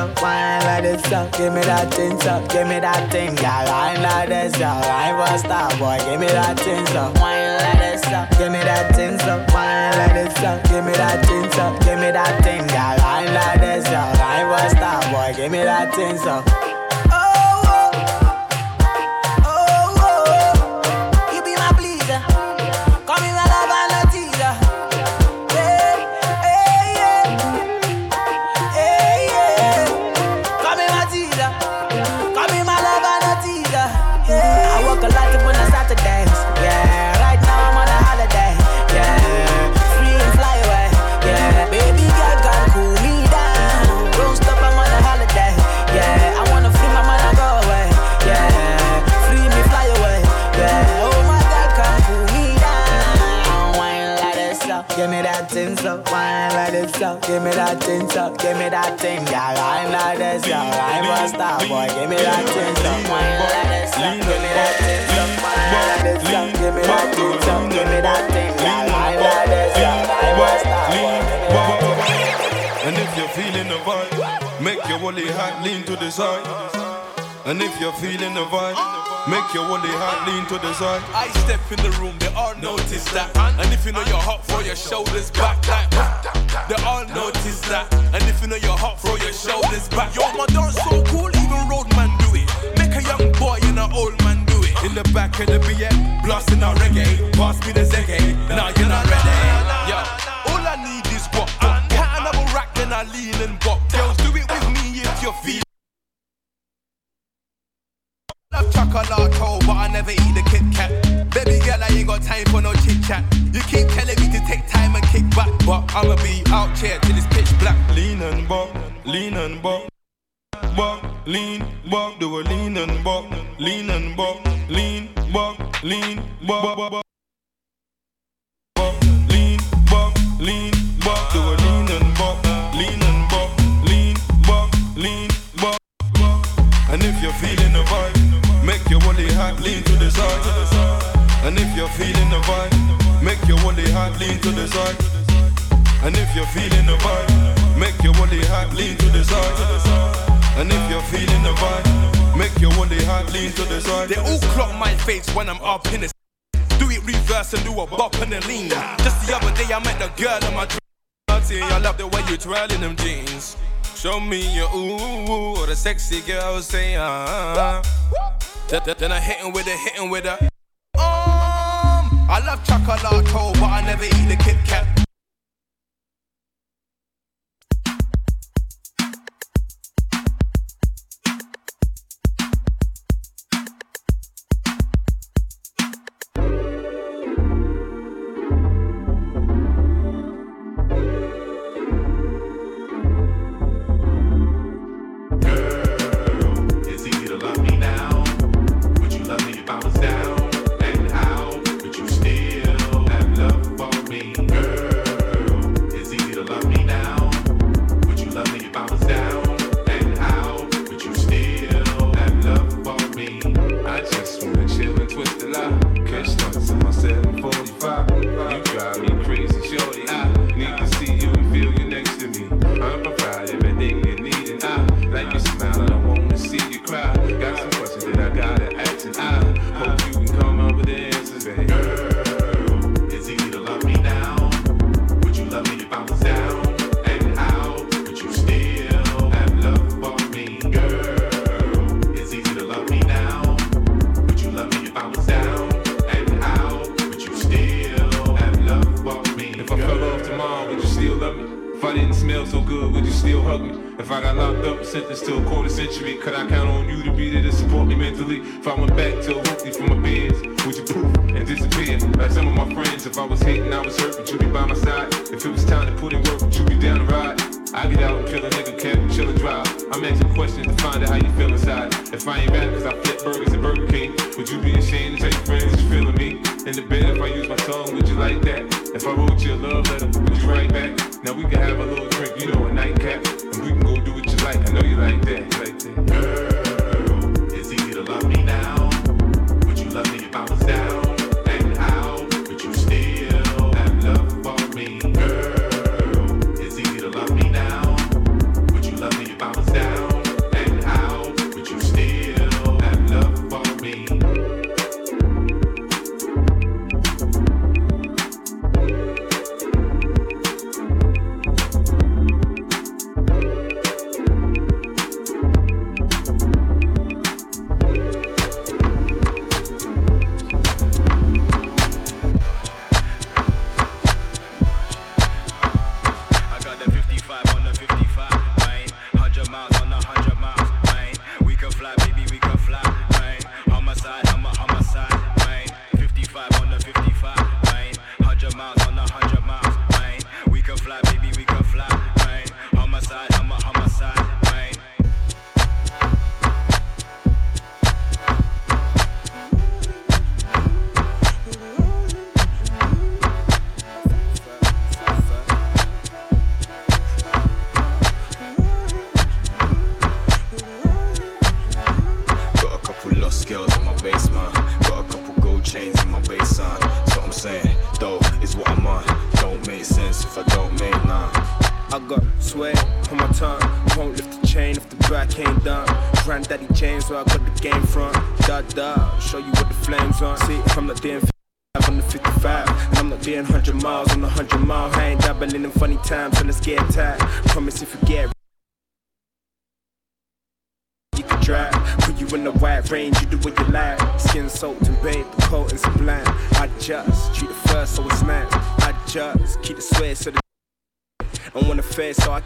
That thing so. Wine like this up, give me that thing so. Give me that thing, girl. Wine like this up, I was star boy. Give me that thing so. Wine like this up, give me that thing so. Wine like this up, give me that thing so. Give me that thing, girl. Wine like this up, I was star boy. Give me that thing so. Give me that thing so. Give me that thing, girl. Wine like this up. I'm a star boy. Give me that thing so. Wine like this up. Give me that thing so. Give me that thing so. Give me that thing, girl. Wine like this up. I'm a star boy. And if you're feeling the vibe, make your woolly hat lean to the side. And if you're feeling the vibe, make your woolly hat lean to the side. I step in the room, they all notice that. And if you know you're hot, throw your shoulders back like They all notice that. And if you know you're hot, throw your shoulders back. Yo, my dance so cool, even roadman do it. Make a young boy and an old man do it. In the back of the BM, blasting out reggae. Pass me the Zegay, now you're not ready. Yeah, all I need is what? Cat another rack, then I lean and bop. Girls, do it with me if you feel. Love chocolate, but I never eat the Kit Kat. Baby girl, I ain't got time for no chit chat. You keep telling me to take time and kick back, but I'ma be out here till it's pitch black. Lean and bop, lean and bop. Bop, lean, bop, do a lean and bop, lean and bop, lean, bop, lean, bop, bop, lean, bop, lean, bop, do a lean and bop, lean and bop, lean, bop, lean, bop. And if you're feeling the vibe, make your woolly hat lean to the side. And if you're feeling the vibe, make your woolly hat lean to the side. And if you're feeling the vibe, make your woolly hat lean to the side. And if you're feeling the vibe, make your woolly hat lean to the side. They all clock my face when I'm up in the Do it reverse and do a bop and a lean. Just the other day I met the girl in my dream. I I love the way you twirl in them jeans. Show me your ooh, or the sexy girl say ah. Then, then- I hit him with a hit him with a. Um, I love chocolate, but I never eat the Kit Kat.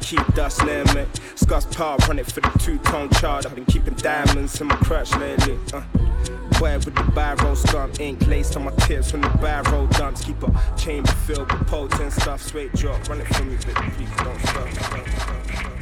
keep dust near me. Scott's power, run it for the two tone chart. I've been keeping diamonds in my crutch lately. Uh. Boy with the barrel stump, ink laced on my tips from the barrel dumps. Keep a chamber filled with potent stuff, straight drop, run it for me, but please don't stop.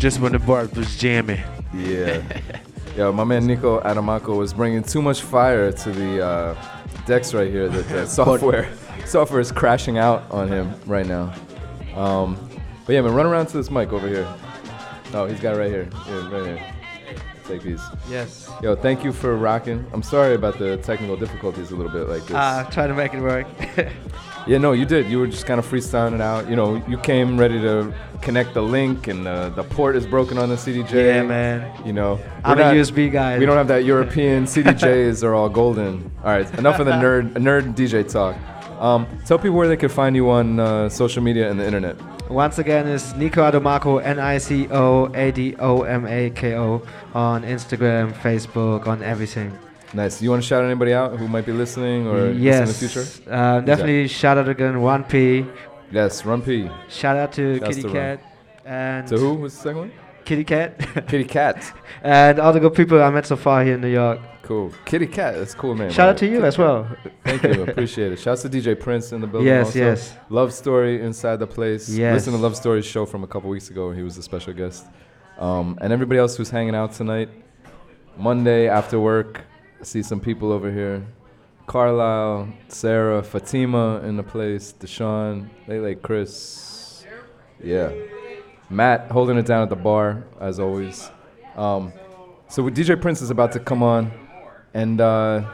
Just when the bar was jamming. Yeah. Yo, my man Nico Adomako was bringing too much fire to the uh, decks right here. That the software software is crashing out on him right now. Um, but yeah, man, run around to this mic over here. Oh, he's got it right here. Yeah, right here. Take these. Yes. Yo, thank you for rocking. I'm sorry about the technical difficulties a little bit like this. Uh, try to make it work. Yeah, no, you did. You were just kind of freestyling it out. You know, you came ready to connect the link, and uh, the port is broken on the CDJ. Yeah, man. You know, I'm we're a USB guy. We don't have that European CDJs are all golden. All right, enough of the nerd nerd DJ talk. Um, tell people where they can find you on uh, social media and the internet. Once again, it's Nico Adomako, N I C O A D O M A K O, on Instagram, Facebook, on everything. Nice. You want to shout anybody out who might be listening or yes. in the future? Uh, definitely shout out again, 1P. Yes, Run P. Shout out to Kitty Run. Cat. And To who was the second one? Kitty Cat. Kitty Cat. and all the good people I met so far here in New York. Cool. Kitty Cat. That's cool name. Shout out to you as well. Thank you. Appreciate it. Shouts to DJ Prince in the building. Yes, also. yes. Love Story inside the place. Yes. Listen to Love Story's show from a couple weeks ago. He was a special guest. Um, and everybody else who's hanging out tonight. Monday after work, I see some people over here. Carlisle, Sarah, Fatima in the place, Deshaun, Lele, Chris. Yeah. Matt holding it down at the bar, as always. Um, so DJ Prince is about to come on, and uh,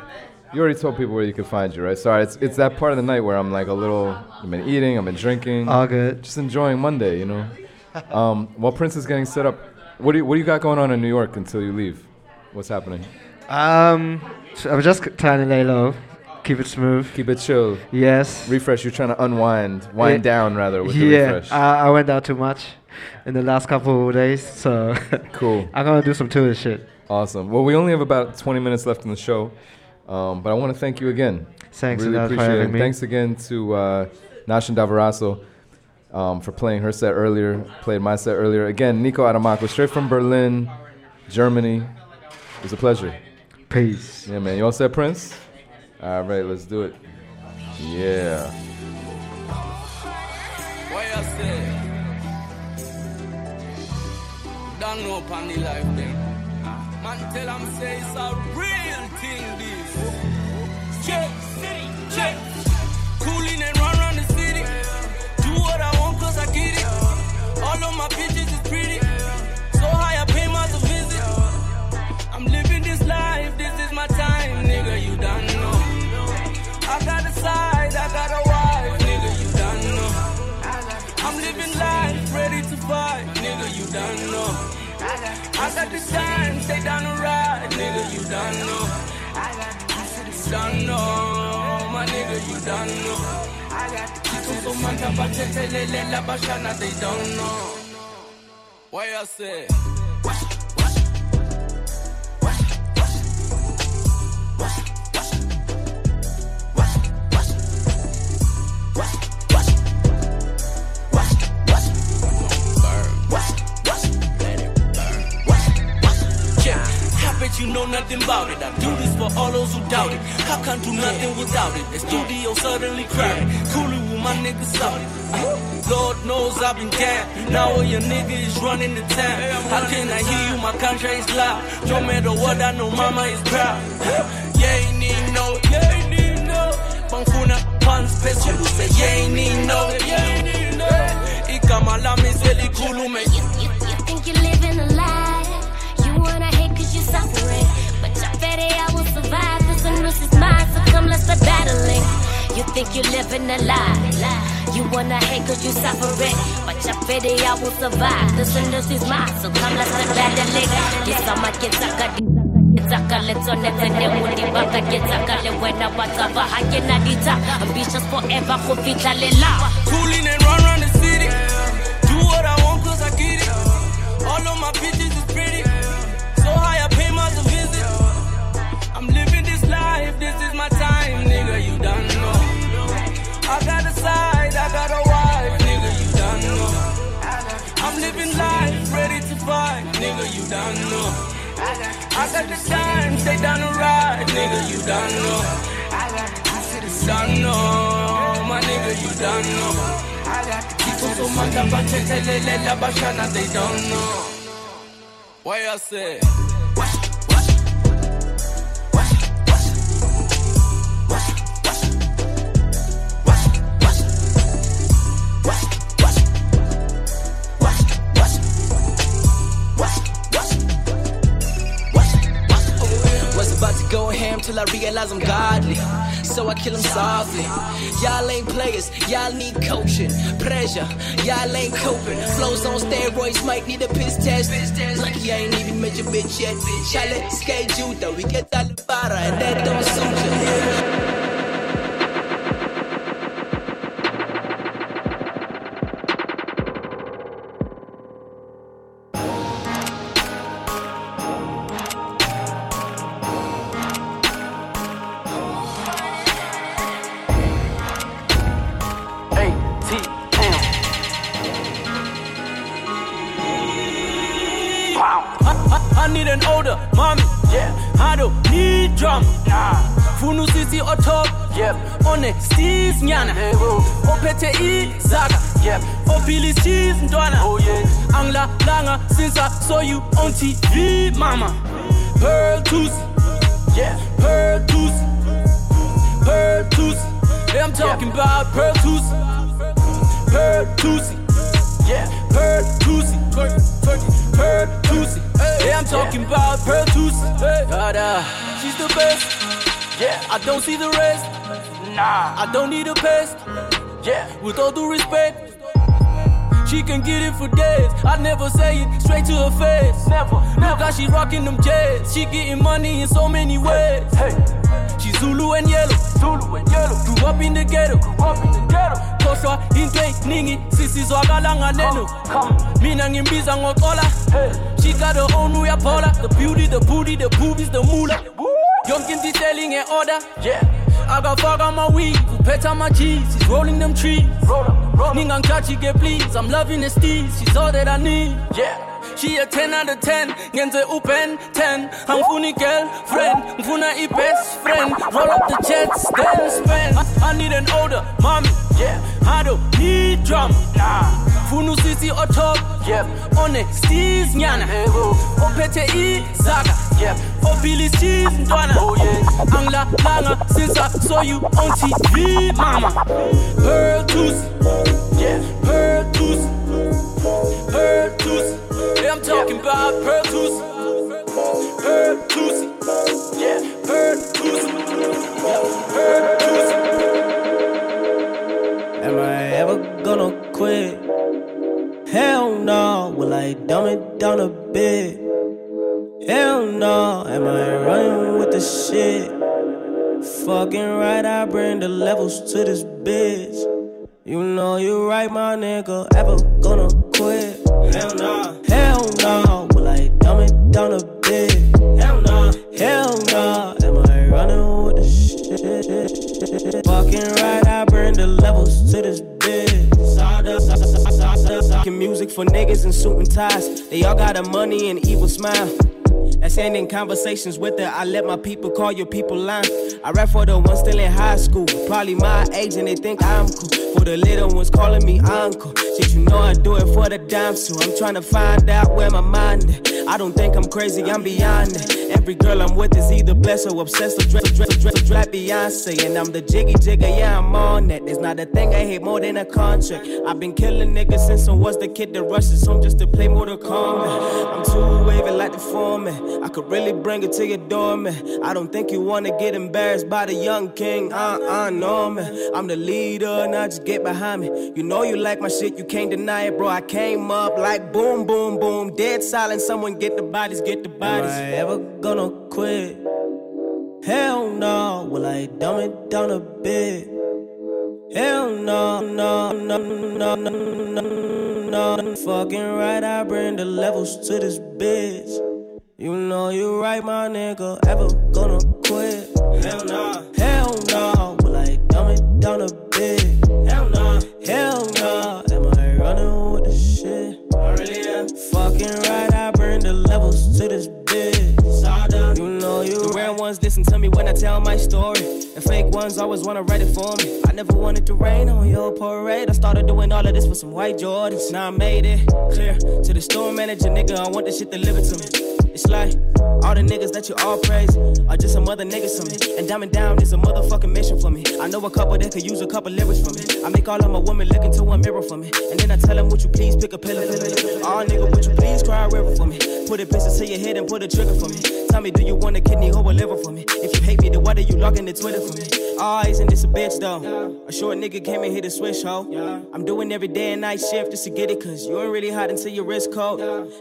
you already told people where you can find you, right? Sorry, it's, it's that part of the night where I'm like a little, I've been eating, I've been drinking. All good. Just enjoying Monday, you know? um, while Prince is getting set up, what do, you, what do you got going on in New York until you leave? What's happening? Um, so I'm just trying to lay low, keep it smooth. Keep it chill. Yes. Refresh, you're trying to unwind, wind Yeah. down rather with the yeah, refresh. I, I went out too much in the last couple of days, so Cool. I'm gonna do some tourist shit. Awesome. Well, we only have about 20 minutes left in the show, um, but I want to thank you again. Thanks really appreciate it. me. Thanks again to uh, and Davarasl um, for playing her set earlier, played my set earlier. Again, Nico Adomako, straight from Berlin, Germany. It was a pleasure. Peace. Yeah, man. You all set, Prince? All right, let's do it. Yeah. What you say? Don't know upon the life thing. Man tell 'em say it's a real pet on my cheese, he's rolling them trees. Roll up, roll Ningang chachi get please, I'm loving the steez, she's all that I need. Yeah. She a 10 out of 10, ngenze upen 10 Angifuna girlfriend, ngifuna i best friend. Roll up the jets, then spend. I, I need an older mommy, yeah. I don't need drama, nah. Funa usisi o top, yep. One steez nyana, ophethe i zaga, yep. Opili cheese ntwana, oh yeah. Angla langa I saw you on TV, mama Pearl Thusi, yeah Pearl Thusi, Pearl Thusi yeah, I'm talking about Pearl Thusi. Pearl Thusi. Yeah, Pearl Thusi. Yeah, Pearl Thusi. Am I ever gonna quit? Hell no. Will I dumb it down a bit? Hell no. Am I running with the shit? I levels to this bitch. You know you right, my nigga. Ever gonna quit? Hell no. Hell no. Will I dumb it down a bit? Hell no. Hell no. Am I running with the shit? Fucking right, I bring the levels to this bitch. Making music for niggas in suit and ties. They all got a money and evil smile. That's conversations with her. I let my people call your people line. I rap for the ones still in high school. Probably my age and they think I'm cool. For the little ones calling me uncle. Shit, you know I do it for the dimes too. I'm trying to find out where my mind is. I don't think I'm crazy, I'm beyond it. Every girl I'm with is either blessed or obsessed or dressed, dressed, dressed, dressed Beyonce. And I'm the jiggy jigger, yeah, I'm on it. There's not a thing I hate more than a contract. I've been killing niggas since I was the kid that rushes home just to play Mortal Kombat. I'm too wavy like the foreman. I could really bring it to your door, man. I don't think you wanna get embarrassed by the young king. Uh, uh, no, man. I'm the leader, now just get behind me. You know you like my shit, you can't deny it, bro. I came up like boom, boom, boom. Dead silent, someone get the bodies, get the bodies. Am I ever gonna quit? Hell no. Will I dumb it down a bit? Hell no, no, no, no, no, no, no. Fucking right, I bring the levels to this bitch. You know you right, my nigga. Ever gonna quit? Hell no. Hell no. Will I dumb it down a bit? Hell no. Hell no. Am I running with the shit? I really am. Fucking right, to this bitch. You know you the real ones listen to me when I tell my story. And fake ones always wanna write it for me. I never wanted to rain on your parade. I started doing all of this for some white Jordans. Now I made it clear to the store manager, nigga. I want this shit delivered to me. It's like all the niggas that you all praise are just some other niggas to me. And diamond down is a motherfucking mission for me. I know a couple that could use a couple lyrics from me. I make all of my women look into a mirror for me. And then I tell them, would you please pick a pillow for me? Oh, nigga, would you please cry a river for me? Put a pistol to your head and put a trigger for me. Tell me, do you want a kidney or a liver for me? If you hate me, then why do you log the Twitter for me? Oh, isn't this a bitch though? A short nigga came and hit a switch, ho. I'm doing every day and night shift just to get it, cause you ain't really hot until your wrist cold.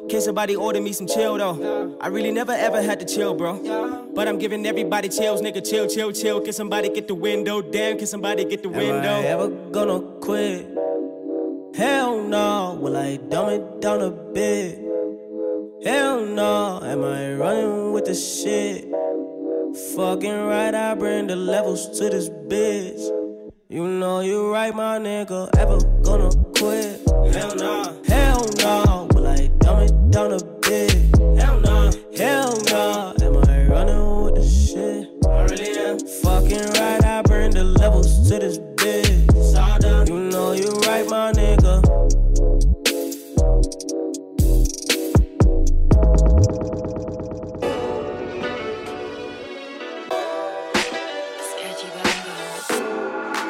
Can somebody order me some chill though? I really never ever had to chill, bro. But I'm giving everybody chills, nigga. Chill, chill, chill. Can somebody get the window? Damn, can somebody get the window? Am I ever gonna quit? Hell no. Will I dumb it down a bit? Hell no. Am I running with the shit? Fucking right, I bring the levels to this bitch. You know you right, my nigga. Ever gonna quit? Hell no. Hell no. Will I dumb it down a bit? Fucking right, I the levels to this bitch. You know you right, my nigga.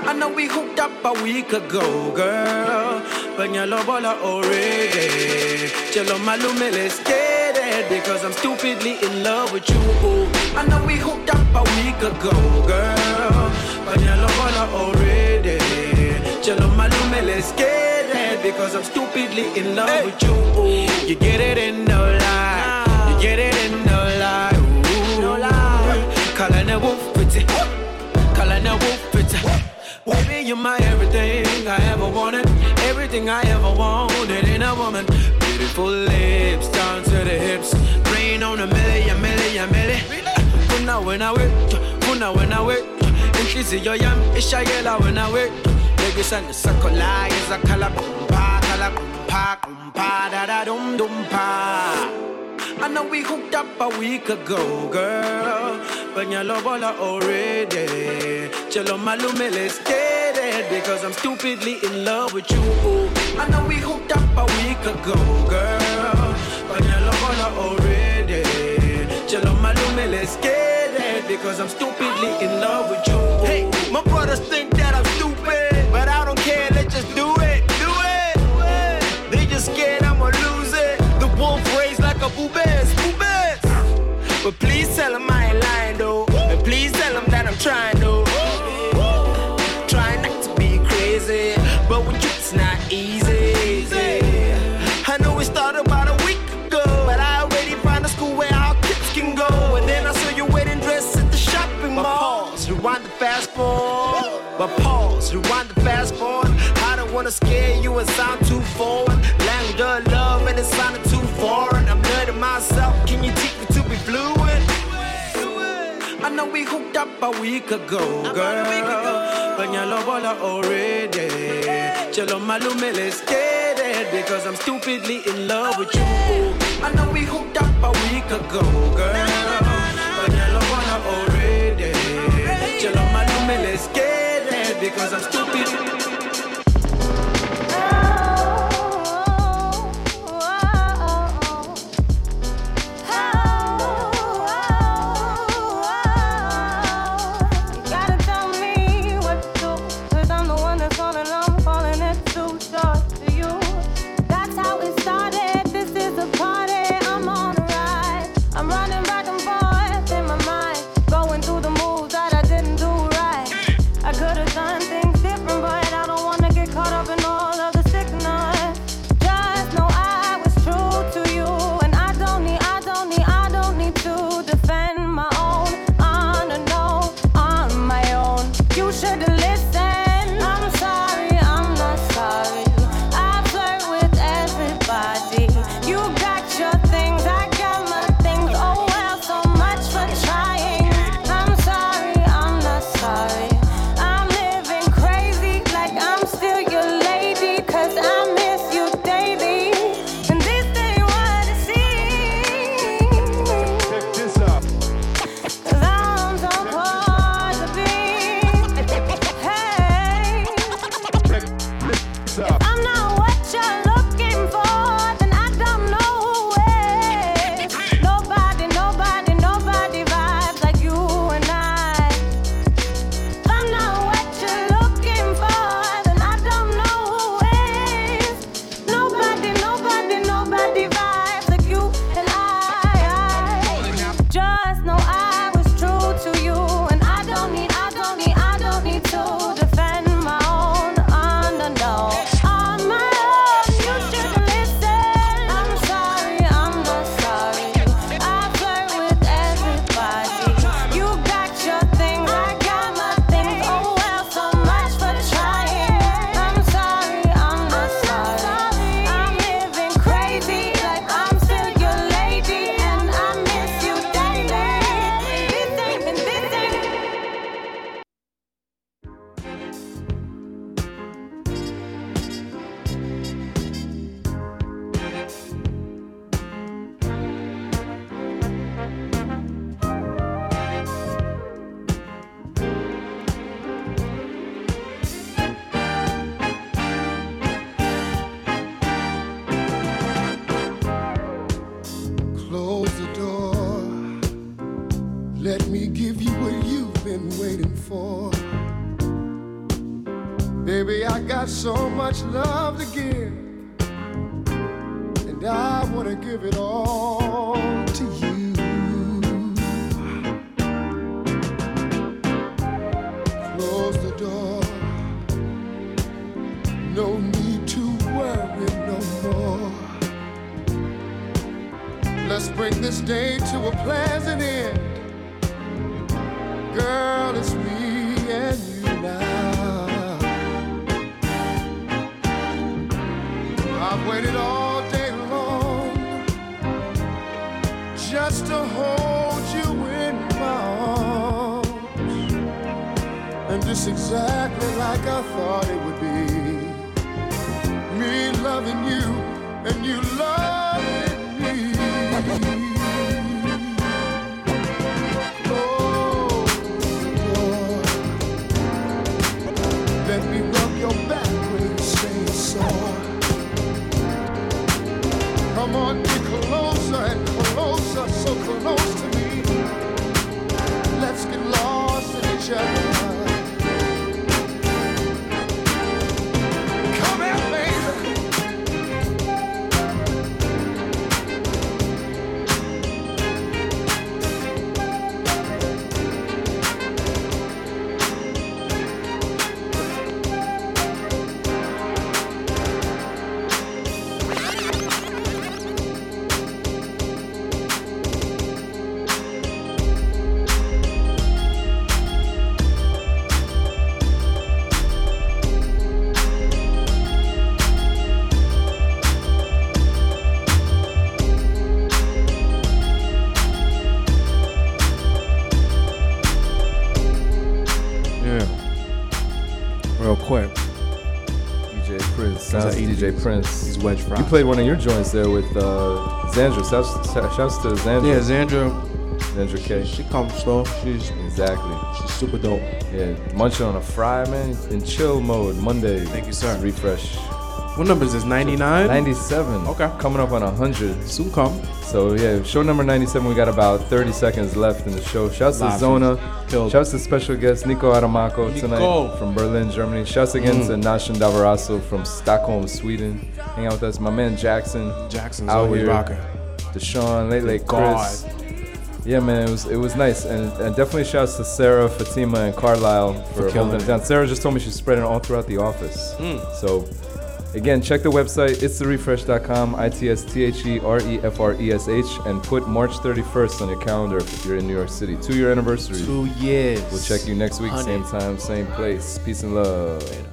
I know we hooked up a week ago, girl. But you love all already. Chelo malume, let's get. Because I'm stupidly in love with you. I know we hooked up a week ago, girl. But you love all already. Chelo malume, let's get it. Because I'm stupidly in love with you. You get it in no lie. You get it in no lie. Ooh. No lie. Calling a wolf pretty. Calling a wolf pretty. Baby, you're my everything I ever wanted, everything I ever wanted in a woman. Beautiful lips the hips, rain on a million, million, million. Kuna when I wait, kuna when I wait. Increase your yam, it's a yellow when I wait. Ladies and the circle is a color kumpa, color kumpa, kumpa, da da dum dum pa. I know we hooked up a week ago, girl. But you love all already. Chelo malume, let's get. Because I'm stupidly in love with you. I know we hooked up a week ago, girl. But you love all already. Chelo malume, let's get it. Because I'm stupidly in love with you. Hey, my brothers think that I'm stupid. But I don't care, let's just do it. Do it. They just scared I'ma lose it. The wolf raised like a boobies, boobies. But please tell him the. But pause, rewind the fast forward. I don't wanna scare you and sound too forward. Language of love and it sounded too foreign. I'm learning myself. Can you teach me to be fluid? I know we hooked up a week ago, girl. But you love all already. Chelo malume, let's get it. Because I'm stupidly in love with you. I know we hooked up a week ago, girl. Because I'm stupid. DJ Prince. He's wedge fried. You played one of your joints there with uh, Xandra. Shouts, shouts to Xandra. Yeah, Xandra. Xandra K. She comes though. She's exactly. She's super dope. Yeah, munching on a fry, man, in chill mode. Monday. Thank you, sir. Refresh. What number is this? 99? 97. Okay. Coming up on 100. Soon come. So, yeah, show number 97. We got about 30 seconds left in the show. Shouts to Live. Zona. Killed. Shouts to special guest Nico Adomako Nico. tonight from Berlin, Germany. Shouts again Mm. to Noshin Davarasl from Stockholm, Sweden. Hang out with us. My man Jackson. Jackson's out always here. rocking. Deshaun, late late God. Chris. Yeah, man, it was it was nice, and, and definitely shouts to Sarah, Fatima, and Carlisle for, For killing holding it down. Sarah just told me she's spreading all throughout the office. Mm. So, again, check the website. It's therefresh.com, I T S T H E R E F R E S H, and put March 31st on your calendar if you're in New York City. Two year anniversary. Two years. We'll check you next week, same time, same place. Peace and love.